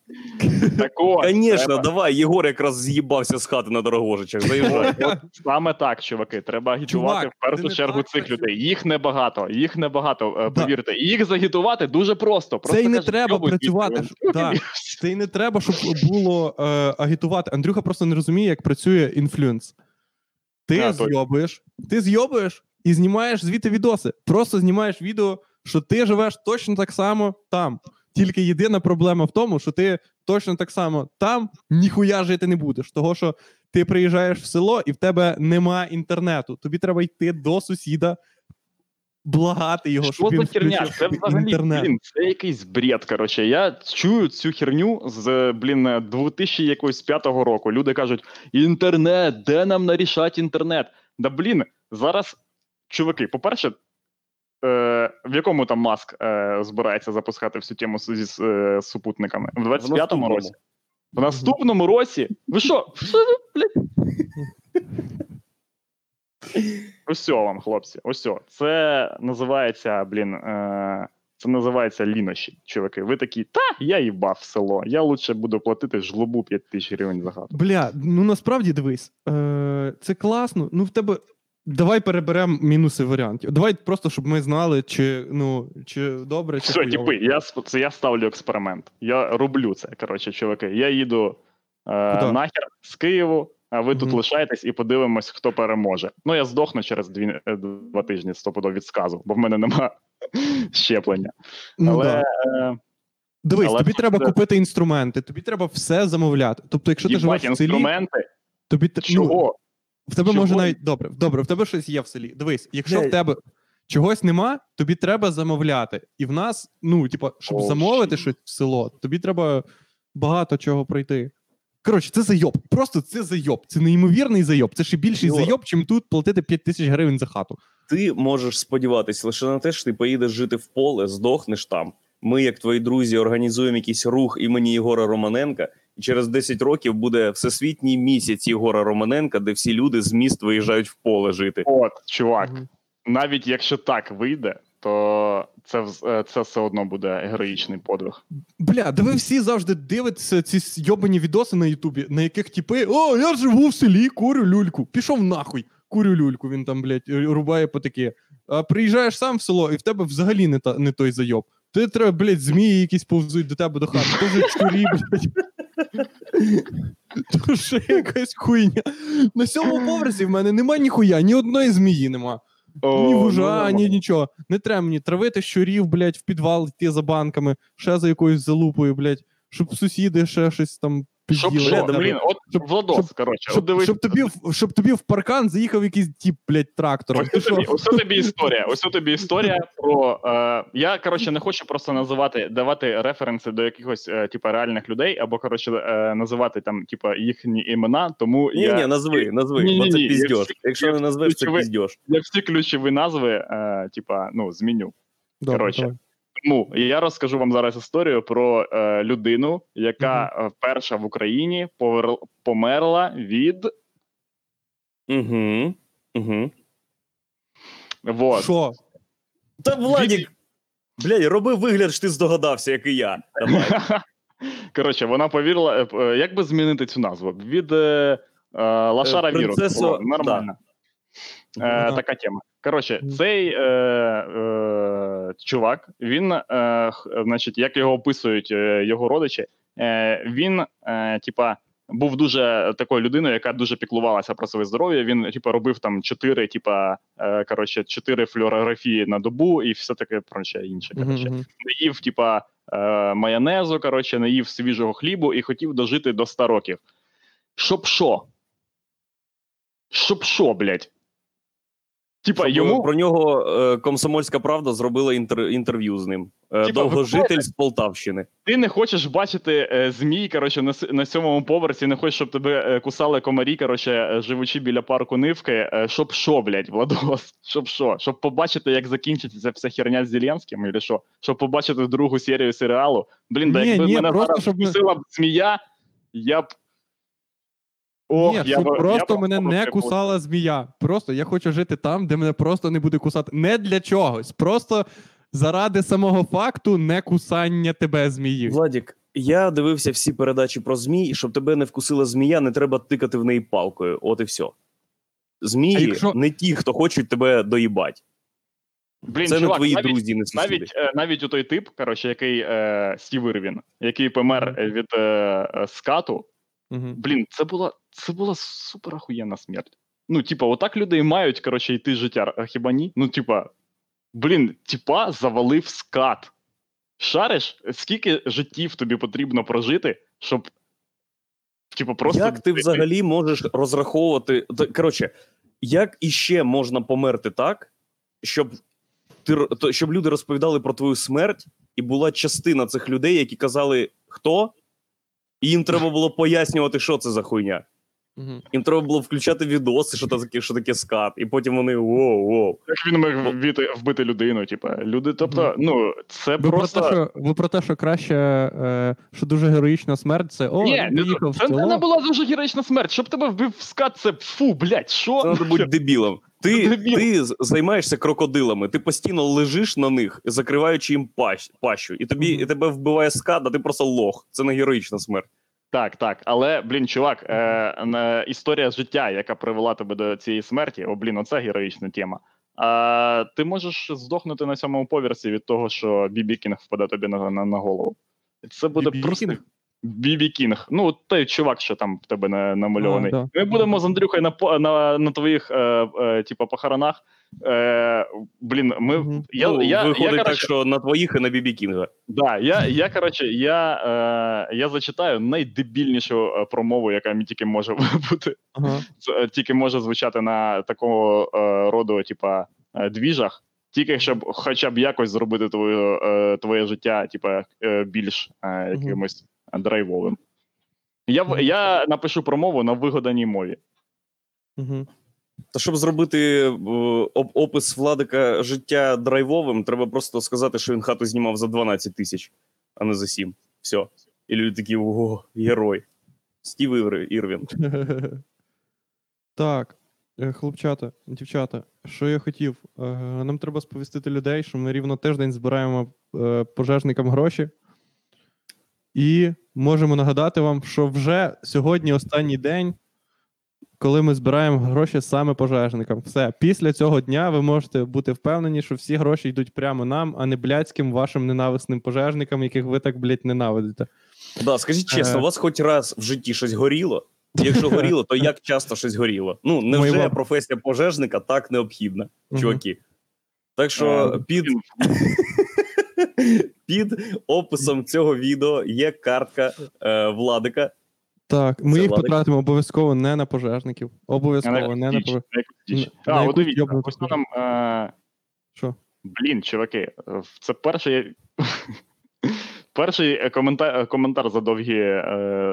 Так от, Звісно, треба- давай, Єгор якраз з'їбався з хати на Дорогожичах. Заїжджай. От саме так, чуваки. Треба агітувати Чувак, в першу ти не чергу так цих людей. Їх небагато, їх небагато, е, Да. повірте. І їх загітувати дуже просто. Це Просто й не треба «Йобуй працювати. звідси». Да. (laughs) Це й не треба, щоб було е, агітувати. Андрюха просто не розуміє, як працює інфлюенс. Ти А, зйобуєш, ти зйобуєш і знімаєш звідти відоси. Просто знімаєш відео, що ти живеш точно так само там. Тільки єдина проблема в тому, що ти точно так само там ніхуя жити не будеш. Того, що ти приїжджаєш в село і в тебе нема інтернету. Тобі треба йти до сусіда, благати його, Що щоб він херня? Це взагалі, інтернет. блін, це якийсь бред. Коротше, я чую цю херню з блін 2000 якогось п'ятого року. Люди кажуть: інтернет, де нам нарішати інтернет? Да блін, зараз, чуваки, по-перше, е, в якому там маск е, збирається запускати всю тему з, е, супутниками? В 25-му році. В наступному році? Ви що? Що блядь? (laughs) Ось вам, хлопці. Ось. Це називається, блін. Е, це називається лінощі, чуваки. Ви такі, та я їбав в село. Я лучше буду платити жлобу 5 тисяч гривень за хату. Бля, ну насправді дивись, е, це класно. Ну в тебе. Давай переберемо мінуси варіантів. Давай просто, щоб ми знали, чи ну чи добре, чи Все, типи, я це я ставлю експеримент. Я роблю це. Коротше, чуваки. Я їду е, нахер з Києву, а ви тут Мгм. лишаєтесь і подивимось, хто переможе. Ну, я здохну через дві, е, два тижні стопудов від сказу, бо в мене нема (laughs) щеплення. Ну, Але да. е, Дивись, але тобі це- треба купити інструменти, тобі треба все замовляти. Тобто, якщо ти їбать живеш в селі, інструменти. тобі тр- ну, в тебе Чого? може навіть добре, добре, в тебе щось є в селі. Дивись, якщо Блядь. в тебе чогось нема, тобі треба замовляти. І в нас, ну, типа, щоб О, замовити щось в село, тобі треба багато чого пройти. Коротше, це зайоб. Просто це зайоб. Це неймовірний зайоб. Це ще більший Йо. зайоб, чим тут платити 5 тисяч гривень за хату. Ти можеш сподіватися лише на те, що ти поїдеш жити в поле, здохнеш там. Ми, як твої друзі, організуємо якийсь рух імені Єгора Романенка, і через 10 років буде всесвітній місяць Єгора Романенка, де всі люди з міст виїжджають в поле жити. От, чувак, навіть якщо так вийде, то це, е, це все одно буде героїчний подвиг. Бля, да ви всі завжди дивитеся ці йобані відоси на Ютубі, на яких типи, о, я живу в селі, курю люльку. Пішов нахуй, курю люльку. Він там, блядь, рубає потаки. А приїжджаєш сам в село, і в тебе взагалі не, та, не той зайоб. Ти треба, блядь, змії якісь повзуть до тебе до хати. То вже чурі, блядь. То якась хуйня. На сьомому поверсі в мене нема ніхуя, ні одної змії нема. Ні О, вужа, ну, ні нічого. Не треба мені травити щурів, блядь, в підвал йти за банками, ще за якоюсь залупою, блядь, щоб сусіди ще щось там Щоб що, Бля, блін, от щоб- Владос, щоб- коротше, от Щоб, дивись, щоб, тобі, в- щоб тобі в паркан заїхав якийсь тіп, блядь, трактором. Ось тобі, ось тобі (laughs) історія. Ось тобі історія про. Е, я коротше не хочу просто називати, давати референси до якихось е, типа реальних людей, або коротше е, називати там, типа, їхні імена. Тому Ні, я, ні, назви, назви, Ні, бо ні, це ні, піздьош. якщо- не назвеш, це піздьош. я всі ключові назви, е, типа, ну, зміню. Коротше. Давай. Тому я розкажу вам зараз історію про е, людину, яка е, перша в Україні повер... померла від. Угу. Угу. Вот. Що? Та Владік, блядь, роби вигляд, що ти здогадався, як і я. Давай. (laughs) Коротше, вона повірила. е, е, Як би змінити цю назву? Від е, е, Лашара Е, Вірус. Нормально. Е, така тема. Коротше, цей е, е, чувак, він, е, значить, як його описують е, його родичі, е, він, е, типа, був дуже такою людиною, яка дуже піклувалася про своє здоров'я. Він, типа, робив там чотири, типа, е, коротше, чотири флюорографії на добу і все таке коротше, інше. Коротше мгм. не їв, типа, е, майонезу, коротше, не їв свіжого хлібу і хотів дожити до 100 років. Щоб що? Щоб що, блядь? Типа, йому. Про нього е, комсомольська правда зробила інтер, інтерв'ю з ним. Е, Типа, ви Довгожитель з Полтавщини. Ти не хочеш бачити е, змій, коротше, на, на сьомому поверсі, не хочеш, щоб тебе е, кусали комарі, коротше, е, живучи біля парку Нивки. Е, щоб що, блядь, Владос? Щоб що? Щоб побачити, як закінчиться ця вся херня з Зеленським, і що? Щоб побачити другу серію серіалу. Блін, да якби ні, мене просто зараз щоб вкусила б змія, я б. Ох, Ні, я щоб би- я просто б мене не спробував. кусала змія. Просто я хочу жити там, де мене просто не буде кусати. Не для чогось. Просто заради самого факту не кусання тебе змії. Владік, я дивився всі передачі про змій, і щоб тебе не вкусила змія, не треба тикати в неї палкою. От і все. Змії А якщо- не ті, хто хочуть тебе доїбати. Блін, Це чувак, не твої навіть, друзі, не сусіди. навіть, е, навіть у той тип, коротше, який е, Стів Ірвін, який помер е, від е, е, скату, Угу. блін, це була, це була супер охуєнна смерть. Ну, типа, отак люди і мають, коротше, йти життя, а хіба ні? Ну, типа, блін, типа завалив скат. Шариш, скільки життів тобі потрібно прожити, щоб. Типа, просто. Як ти взагалі можеш розраховувати. Коротше, як іще можна померти так, щоб, ти, щоб люди розповідали про твою смерть, і була частина цих людей, які казали, хто? І їм треба було пояснювати, що це за хуйня. Угу. Їм треба було включати відоси, що таке, що таке скат, і потім вони воу, воу. Як він міг вбити, вбити людину, типа, люди, тобто, ну, це Ви, просто. про те, що, ви про те, що краще, е, що дуже героїчна смерть, це о, Ні, не, поїхав в це не була дуже героїчна смерть. Щоб тебе вбив скат, це фу, блядь, що? Це треба бути дебілом. Ти, Дебіл. ти займаєшся крокодилами, ти постійно лежиш на них, закриваючи їм пащ, пащу, і тобі і тебе вбиває скат, а ти просто лох. Це не героїчна смерть. Так, так. Але, блін, чувак, е, історія життя, яка привела тебе до цієї смерті, о, блін, оце героїчна тема. А, ти можеш здохнути на сьомому поверсі від того, що Бібі Кінг впаде тобі на, на, на голову. Це буде просто. Бібі Кінг. Ну, той чувак, що там в тебе на, намальований. А, да. Ми будемо з Андрюхою на, по- на, на твоїх е, е, типа, похоронах. Е, блін, ми. Мгм. Я, ну, я, виходить я, так, що на твоїх і на Бібі Кінга. Да, я, я коротше, я, е, я зачитаю найдебільнішу е, промову, яка мені тільки може (laughs) бути, Ага. е, тільки може звучати на такого е, роду, типа, е, двіжах, тільки щоб хоча б якось зробити твоє, е, твоє життя, типа, більш е, якимось драйвовим. Я, я напишу промову на вигаданій мові. Угу. Та щоб зробити е, опис Владика життя драйвовим, треба просто сказати, що він хату знімав за 12 тисяч, а не за 7. Все. І люди такі: о, герой. Стів Ір- Ірвін. (laughs) Так, е, хлопчата, дівчата, що я хотів? Е, Нам треба сповістити людей, що ми рівно тиждень збираємо пожежникам гроші. І можемо нагадати вам, що вже сьогодні останній день, коли ми збираємо гроші саме пожежникам. Все, після цього дня ви можете бути впевнені, що всі гроші йдуть прямо нам, а не блядським вашим ненависним пожежникам, яких ви так, блядь, ненавидите. Да, скажіть чесно, Е. у вас хоч раз в житті щось горіло? Якщо горіло, то як часто щось горіло? Ну, невже Моєго. професія пожежника так необхідна, чуваки? Так що Е, під, (laughs) під описом цього відео є картка е, Владика. Так, ми Це їх Владик. потратимо обов'язково не на пожежників. Обов'язково не на пожежників. А, от дивіться, нам. Е, Що? Блін, чуваки, е, це перший. (laughs) Перший е, коментар, е, коментар за довгі, е,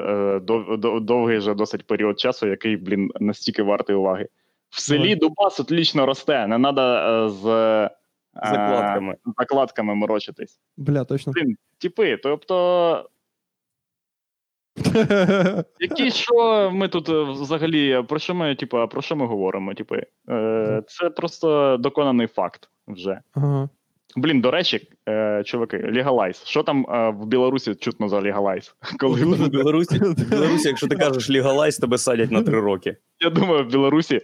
е, дов, дов- довгий же досить період часу, який, блін, настільки вартий уваги. В селі Дубас отлично росте, не треба з Закладками. закладками морочитись. Бля, точно. Блін, типи, тобто, (laughs) які що ми тут е, взагалі, про що ми, типу, про що ми говоримо? Типи? Е, це просто доконаний факт вже. Ага. Блін, до речі, е, чуваки, легалайз. Що там е, в Білорусі чутно за легалайз? (laughs) Коли В Білорусі, (laughs) в Білорусі, якщо ти кажеш лігалайз, тебе садять на три роки. я думаю, в Білорусі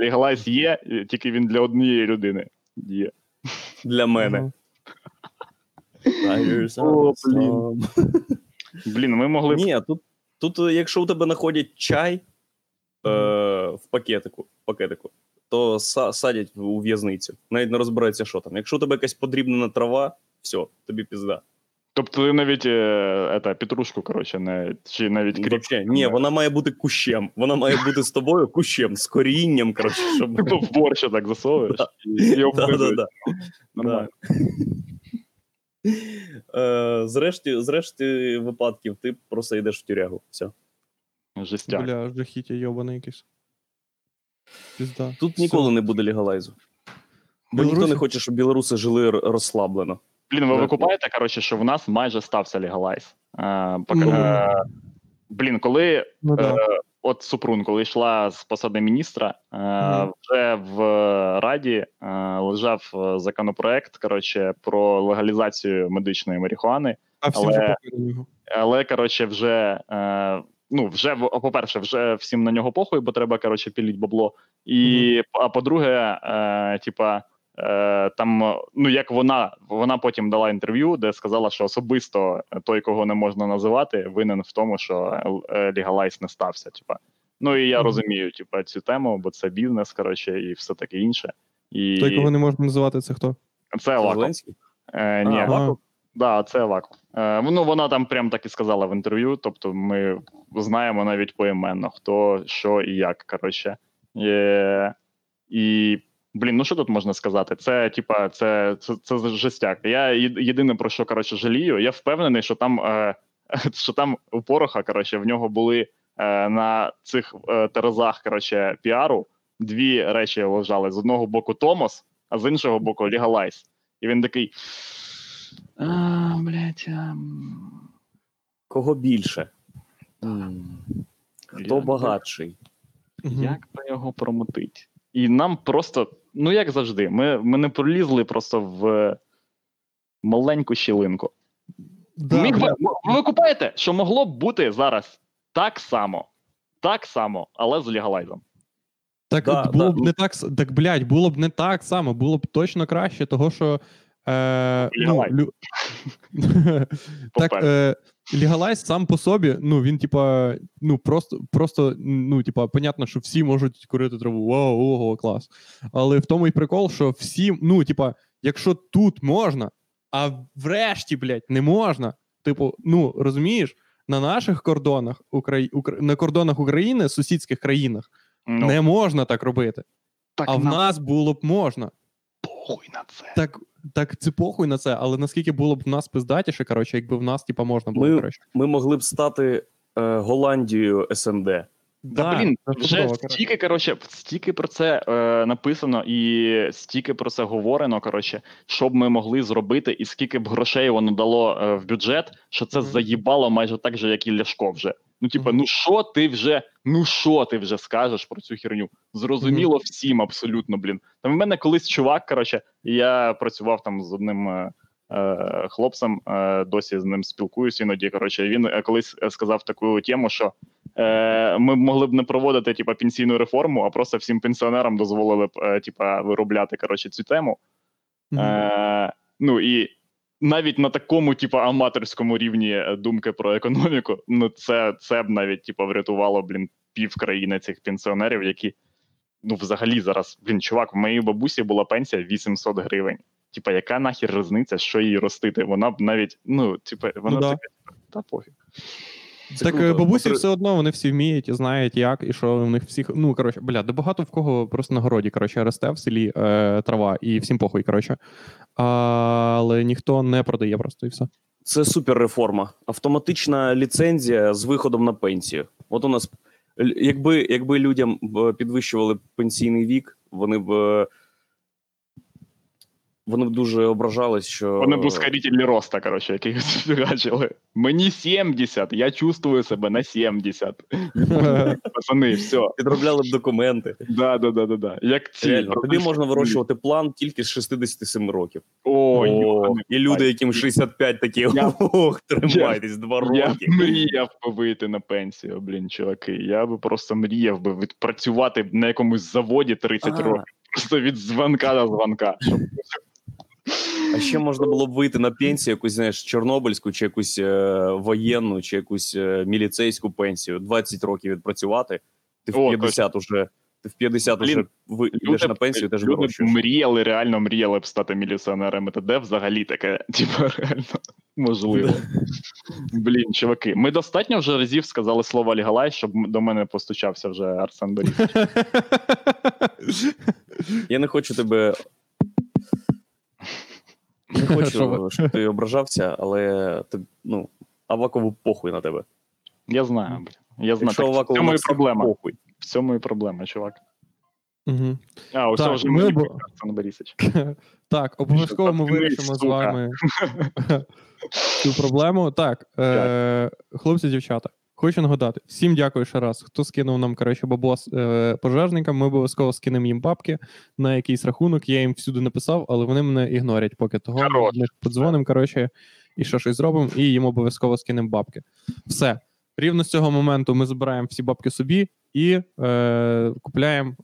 легалайз є, тільки він для однієї людини є. Для мене. О, блін. Блін, ми могли б. Ні, тут, тут, е, якщо у тебе знаходять чай е, в пакетику, пакетику, то са- садять у в'язницю. Навіть не розбирається, що там. Якщо у тебе якась подрібнена трава, все, тобі пізда. Тобто ти навіть е, ета, петрушку, коротше, не чи навіть кріп. Вообще, ні, вона має бути кущем. Вона має бути з тобою кущем, з корінням, коротше, щоб. Типу в борщ так засовуєш і, і Да, да, да. Нормально. Е, зрешті, зрешті випадків ти просто йдеш в тюрягу. Все. Жестяк. Бля, жахіття йобаний якийсь. Пізда. Тут ніколи не буде легалайзу. Бо ніхто не хоче, щоб білоруси жили розслаблено. Блін, ви викупаєте, коротше, що в нас майже стався легалайз. Е, поки, Ну. е, блін, коли Ну, да. Е, от Супрун, коли йшла з посади міністра, е, вже в Раді е, лежав законопроект коротше, про легалізацію медичної марихуани. А Але-. Але коротше, вже е, ну вже по-перше, вже всім на нього похуй, бо треба коротше піліть бабло. І а по-друге, е, типа. Е, там, ну як вона, вона потім дала інтерв'ю, де сказала, що особисто той, кого не можна називати, винен в тому, що е, легалайз не стався. Типа, ну і я Мгм. розумію, типа, цю тему, бо це бізнес, коротше, і все таке інше. І Той, кого не можна називати, це хто? це Аваков. Е, ні, А, Аваков? Да, це Аваков. Е, ну, вона там прям так і сказала в інтерв'ю. Тобто, ми знаємо навіть поіменно, хто, що і як. Коротше. Е, і, блін, ну що тут можна сказати? Це, типа, це, це, це жестяк. Я єдине про що коротше, жалію, я впевнений, що там, е, (laughs) що там у Пороха, коротше, в нього були е, на цих е, терезах коротше, піару дві речі лежали: з одного боку Томос, а з іншого боку Легалайз. І він такий. А, блядь, ам, Кого більше? М, Хто як багатший? Як би його промотить? І нам просто, ну як завжди, ми, ми не пролізли просто в маленьку щілинку. Да, Міг би, ви, ви купаєте, що могло б бути зараз так само, так само, але з легалайзом. Так Да, було да. б не так, так, блядь, було б не так само, було б точно краще, того що. Е, ну, лю... (laughs) так, е, легалайз сам по собі, ну він, типа, ну просто, просто, ну, типа, понятно, що всі можуть курити траву. Вау, ого, клас. Але в тому і прикол, що всі, ну, типа, якщо тут можна, а врешті, блядь, не можна. Типу, ну розумієш, на наших кордонах Украї... Укра... на кордонах України, сусідських країнах, Ну, не можна так робити. так а в нас було б можна. похуй на це. Так, так це похуй на це, але наскільки було б в нас пиздатіше, коротше, якби в нас, типа, можна було, Ми- коротше. Ми могли б стати е, Голландією СНД. Да, блін, вже чудово, стільки, коротше, стільки про це е, написано і стільки про це говорено, коротше, що б ми могли зробити, і скільки б грошей воно дало е, в бюджет, що це Мгм. заїбало майже так же, як і Ляшко вже. Ну, типа, ну що ти вже, ну що ти вже скажеш про цю херню? Зрозуміло всім абсолютно, блін. Там в мене колись чувак, коротше, я працював там з одним. е, е, Хлопцем е, досі з ним спілкуюся іноді. Коротше, він е, колись е, сказав таку тему, що е, ми б могли б не проводити типа пенсійну реформу, а просто всім пенсіонерам дозволили б е, типа виробляти коротше цю тему. Е, ну і навіть на такому, типу, аматорському рівні е, думки про економіку, ну це, це б навіть типу, врятувало блін пів країни цих пенсіонерів, які ну взагалі зараз, блін, чувак, в моїй бабусі була пенсія 800 гривень. Типа, яка нахер різниця, що її ростити? Вона б навіть, ну, типа, вона Ну да. така, та пофіг. Це так круто. е, бабусі Потр- все одно вони всі вміють і знають, як і що в них всіх. Ну коротше, бля, де багато в кого просто на городі коротше, росте в селі е, трава, і всім похуй, коротше. Але ніхто не продає просто і все. Це суперреформа. Автоматична ліцензія з виходом на пенсію. От у нас, якби, якби людям підвищували пенсійний вік, вони б. Вони б дуже ображались, що Вони б роста, коротше, який (laughs) фігачили. Мені 70, я чувствую себе на 70. (laughs) Пацани, все. підробляли б документи. Да, да, да, да, да. Як ці. Тобі можна вирощувати план тільки з 67 років. Ой, О, і люди, яким 65, такі Я- ох, тримайтесь, два Я б мріяв би вийти на пенсію, блін, чуваки. Я би просто мріяв би відпрацювати на якомусь заводі 30 років. Просто від дзвонка до дзвонка. А ще можна було б вийти на пенсію, якусь знаєш, чорнобильську, чи якусь е, воєнну, чи якусь е, міліцейську пенсію. 20 років відпрацювати. Ти в О, 50 уже. Ти в 50 Блін, уже ви, йдеш на пенсію, теж люди б вирощуєш. мріяли, реально мріяли б стати міліціонерами. Та де взагалі таке, (laughs) типу, реально можливо. Блін, чуваки, ми достатньо вже разів сказали слово легалайз, щоб м- до мене постучався вже Арсен Борис. Я не хочу тебе. Не (laughs) хочу, щоб ти ображався, але ти, ну, Авакову похуй на тебе. Я знаю, блін. Я знаю. Так, в цьому і проблема. похуй. В цьому і проблема, чувак. Мгм. А, ось Так, вже ми бо- Борисович. (laughs) Так, обов'язково ми вирішимо з вами (laughs) цю проблему. Так, е, хлопці, дівчата, хочу нагадати. Всім дякую ще раз. Хто скинув нам, коротше, бабос е, пожежникам. Ми обов'язково скинемо їм бабки на якийсь рахунок. Я їм всюди написав, але вони мене ігнорять поки того. Ми подзвонимо, коротше, і що щось зробимо, і їм обов'язково скинемо бабки. Все. Рівно з цього моменту ми збираємо всі бабки собі і е, купляємо,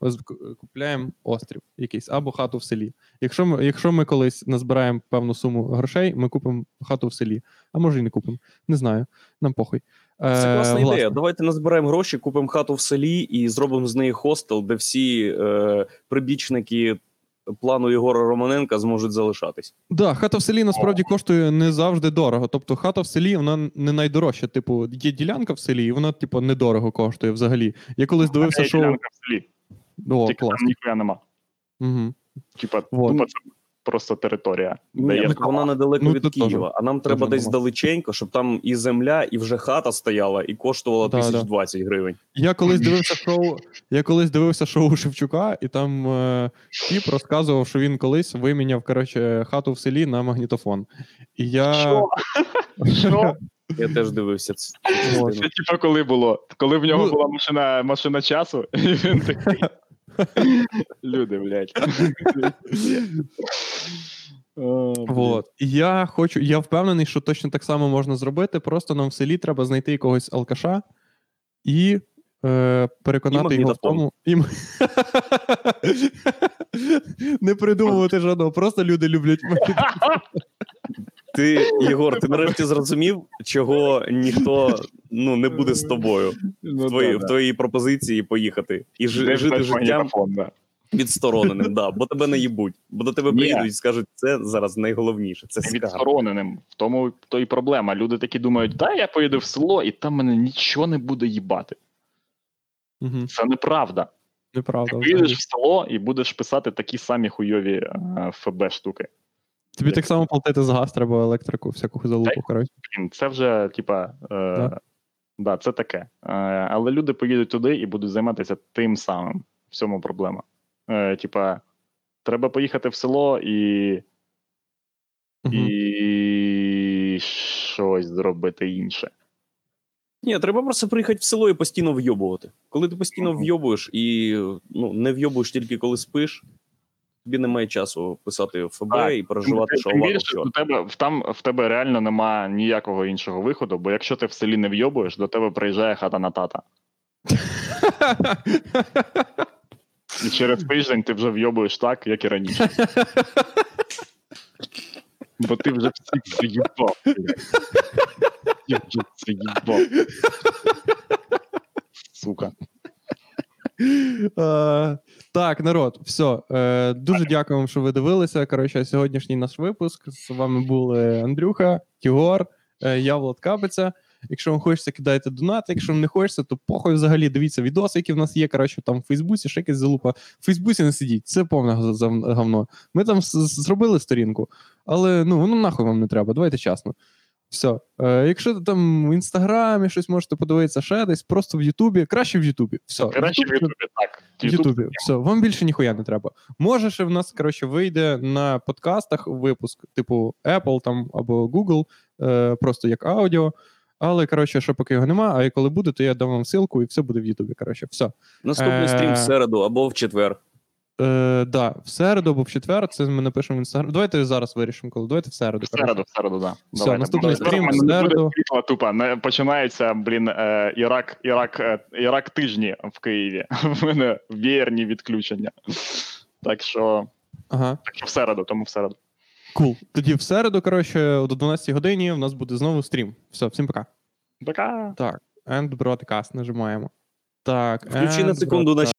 купляємо острів якийсь або хату в селі. Якщо ми, якщо ми колись назбираємо певну суму грошей, ми купимо хату в селі. А може і не купимо. Не знаю. Нам похуй. Е, Це класна власне. ідея. Давайте назбираємо гроші, купимо хату в селі і зробимо з неї хостел, де всі е, прибічники плану Єгора Романенка зможуть залишатись. Да, хата в селі насправді коштує не завжди дорого. Тобто хата в селі вона не найдорожча. Типу, є ділянка в селі, і вона, типу, недорого коштує взагалі. Я колись дивився шоу. ділянка в селі, О, тільки клас. там ніхуя нема. Угу. Типа, Вот. тупо це просто територія. Ні, Де є так вона недалеко Ну, від це теж. Києва, а нам треба десь далеченько, щоб там і земля, і вже хата стояла, і коштувала Да, тисяч да. гривень. Я колись дивився шоу. Я колись дивився шоу Шевчука, і там е, тіп розказував, що він колись виміняв коротше, хату в селі на магнітофон. І я. Що? (laughs) Що? Я теж дивився ц- цю Вот. частину. Це типа коли було? Коли в нього Ну- була машина, машина часу, (laughs) і він такий. Люди, блядь. Вот. І я хочу, я впевнений, що точно так само можна зробити. Просто нам в селі треба знайти якогось алкаша і е, переконати І його в тому. І... (laughs) Не придумувати жодного, просто люди люблять. (laughs) Ти, Єгор, ти нарешті зрозумів, чого ніхто ну, не буде з тобою Ну, в, твої, да, в да. твоїй пропозиції поїхати і Де жити життям да. відстороненим, да, бо тебе не їбуть. Бо до тебе Ні. приїдуть і скажуть, це зараз найголовніше. Це скарб. відстороненим. В тому то і проблема. Люди такі думають, да, я поїду в село, і там мене нічого не буде їбати. Мгм. Це неправда. Неправда. Ти поїдеш в село і будеш писати такі самі хуйові е, ФБ штуки. Тобі так само платити за газ треба електрику, всяку залупу, коротше. Блін, Це вже, типа, е, Да. да. це таке. Е, але люди поїдуть туди і будуть займатися тим самим. В цьому проблема. Е, типа, треба поїхати в село і, Мгм. і щось зробити інше. Ні, треба просто приїхати в село і постійно вйобувати. Коли ти постійно вйобуєш і ну, не вйобуєш тільки коли спиш, тобі немає часу писати ФБ Так, і переживати, що більше, тебе, в, там, в тебе реально нема ніякого іншого виходу, бо якщо ти в селі не вйобуєш, до тебе приїжджає хата на тата. І через тиждень ти вже вйобуєш так, як і раніше. Бо ти вже всіх заїбав. Я вже заїбав. Сука. Так, народ, все. Е, Дуже дякую вам, що ви дивилися. Коротше, сьогоднішній наш випуск. З вами були Андрюха, Кігор, е, я Влад Капиця. Якщо вам хочеться, кидайте донати. Якщо вам не хочеться, то похуй взагалі дивіться відоси, які в нас є. Коротше, там в Фейсбуці, ще якась залупа. В Фейсбуці не сидіть, це повне говно. Ми там зробили сторінку, але ну воно нахуй вам не треба. Давайте чесно. Все. Е, якщо там в інстаграмі щось можете подивитися, ще десь, просто в Ютубі. Краще в Ютубі. Все. Краще в Ютубі, так. в Ютубі. Все, вам більше ніхуя не треба. Може, ще в нас коротше вийде на подкастах випуск, типу Apple там або Google, е, просто як аудіо. Але коротше, що поки його нема, а і коли буде, то я дам вам ссылку і все буде в Ютубі. Коротше, все. Наступний стрім Е, в середу або в четвер. Е, да, в середу або в четвер, це ми напишемо в інстаграм. Давайте зараз вирішимо, коли. Давайте в середу. В середу, в середу, да. Все, Давайте. наступний стрім в мене не буде світла тупо. Не починається, блін, е, Ірак, Ірак, е, Ірак тижні в Києві. (laughs) В мене віерні відключення. Так що, Ага, так що в середу, тому в середу. кул. Тоді в середу, коротше, до 12 годині у нас буде знову стрім. Все, всім пока. Пока. Так, end broadcast нажимаємо. Так, Включи на секунду broadcast. наші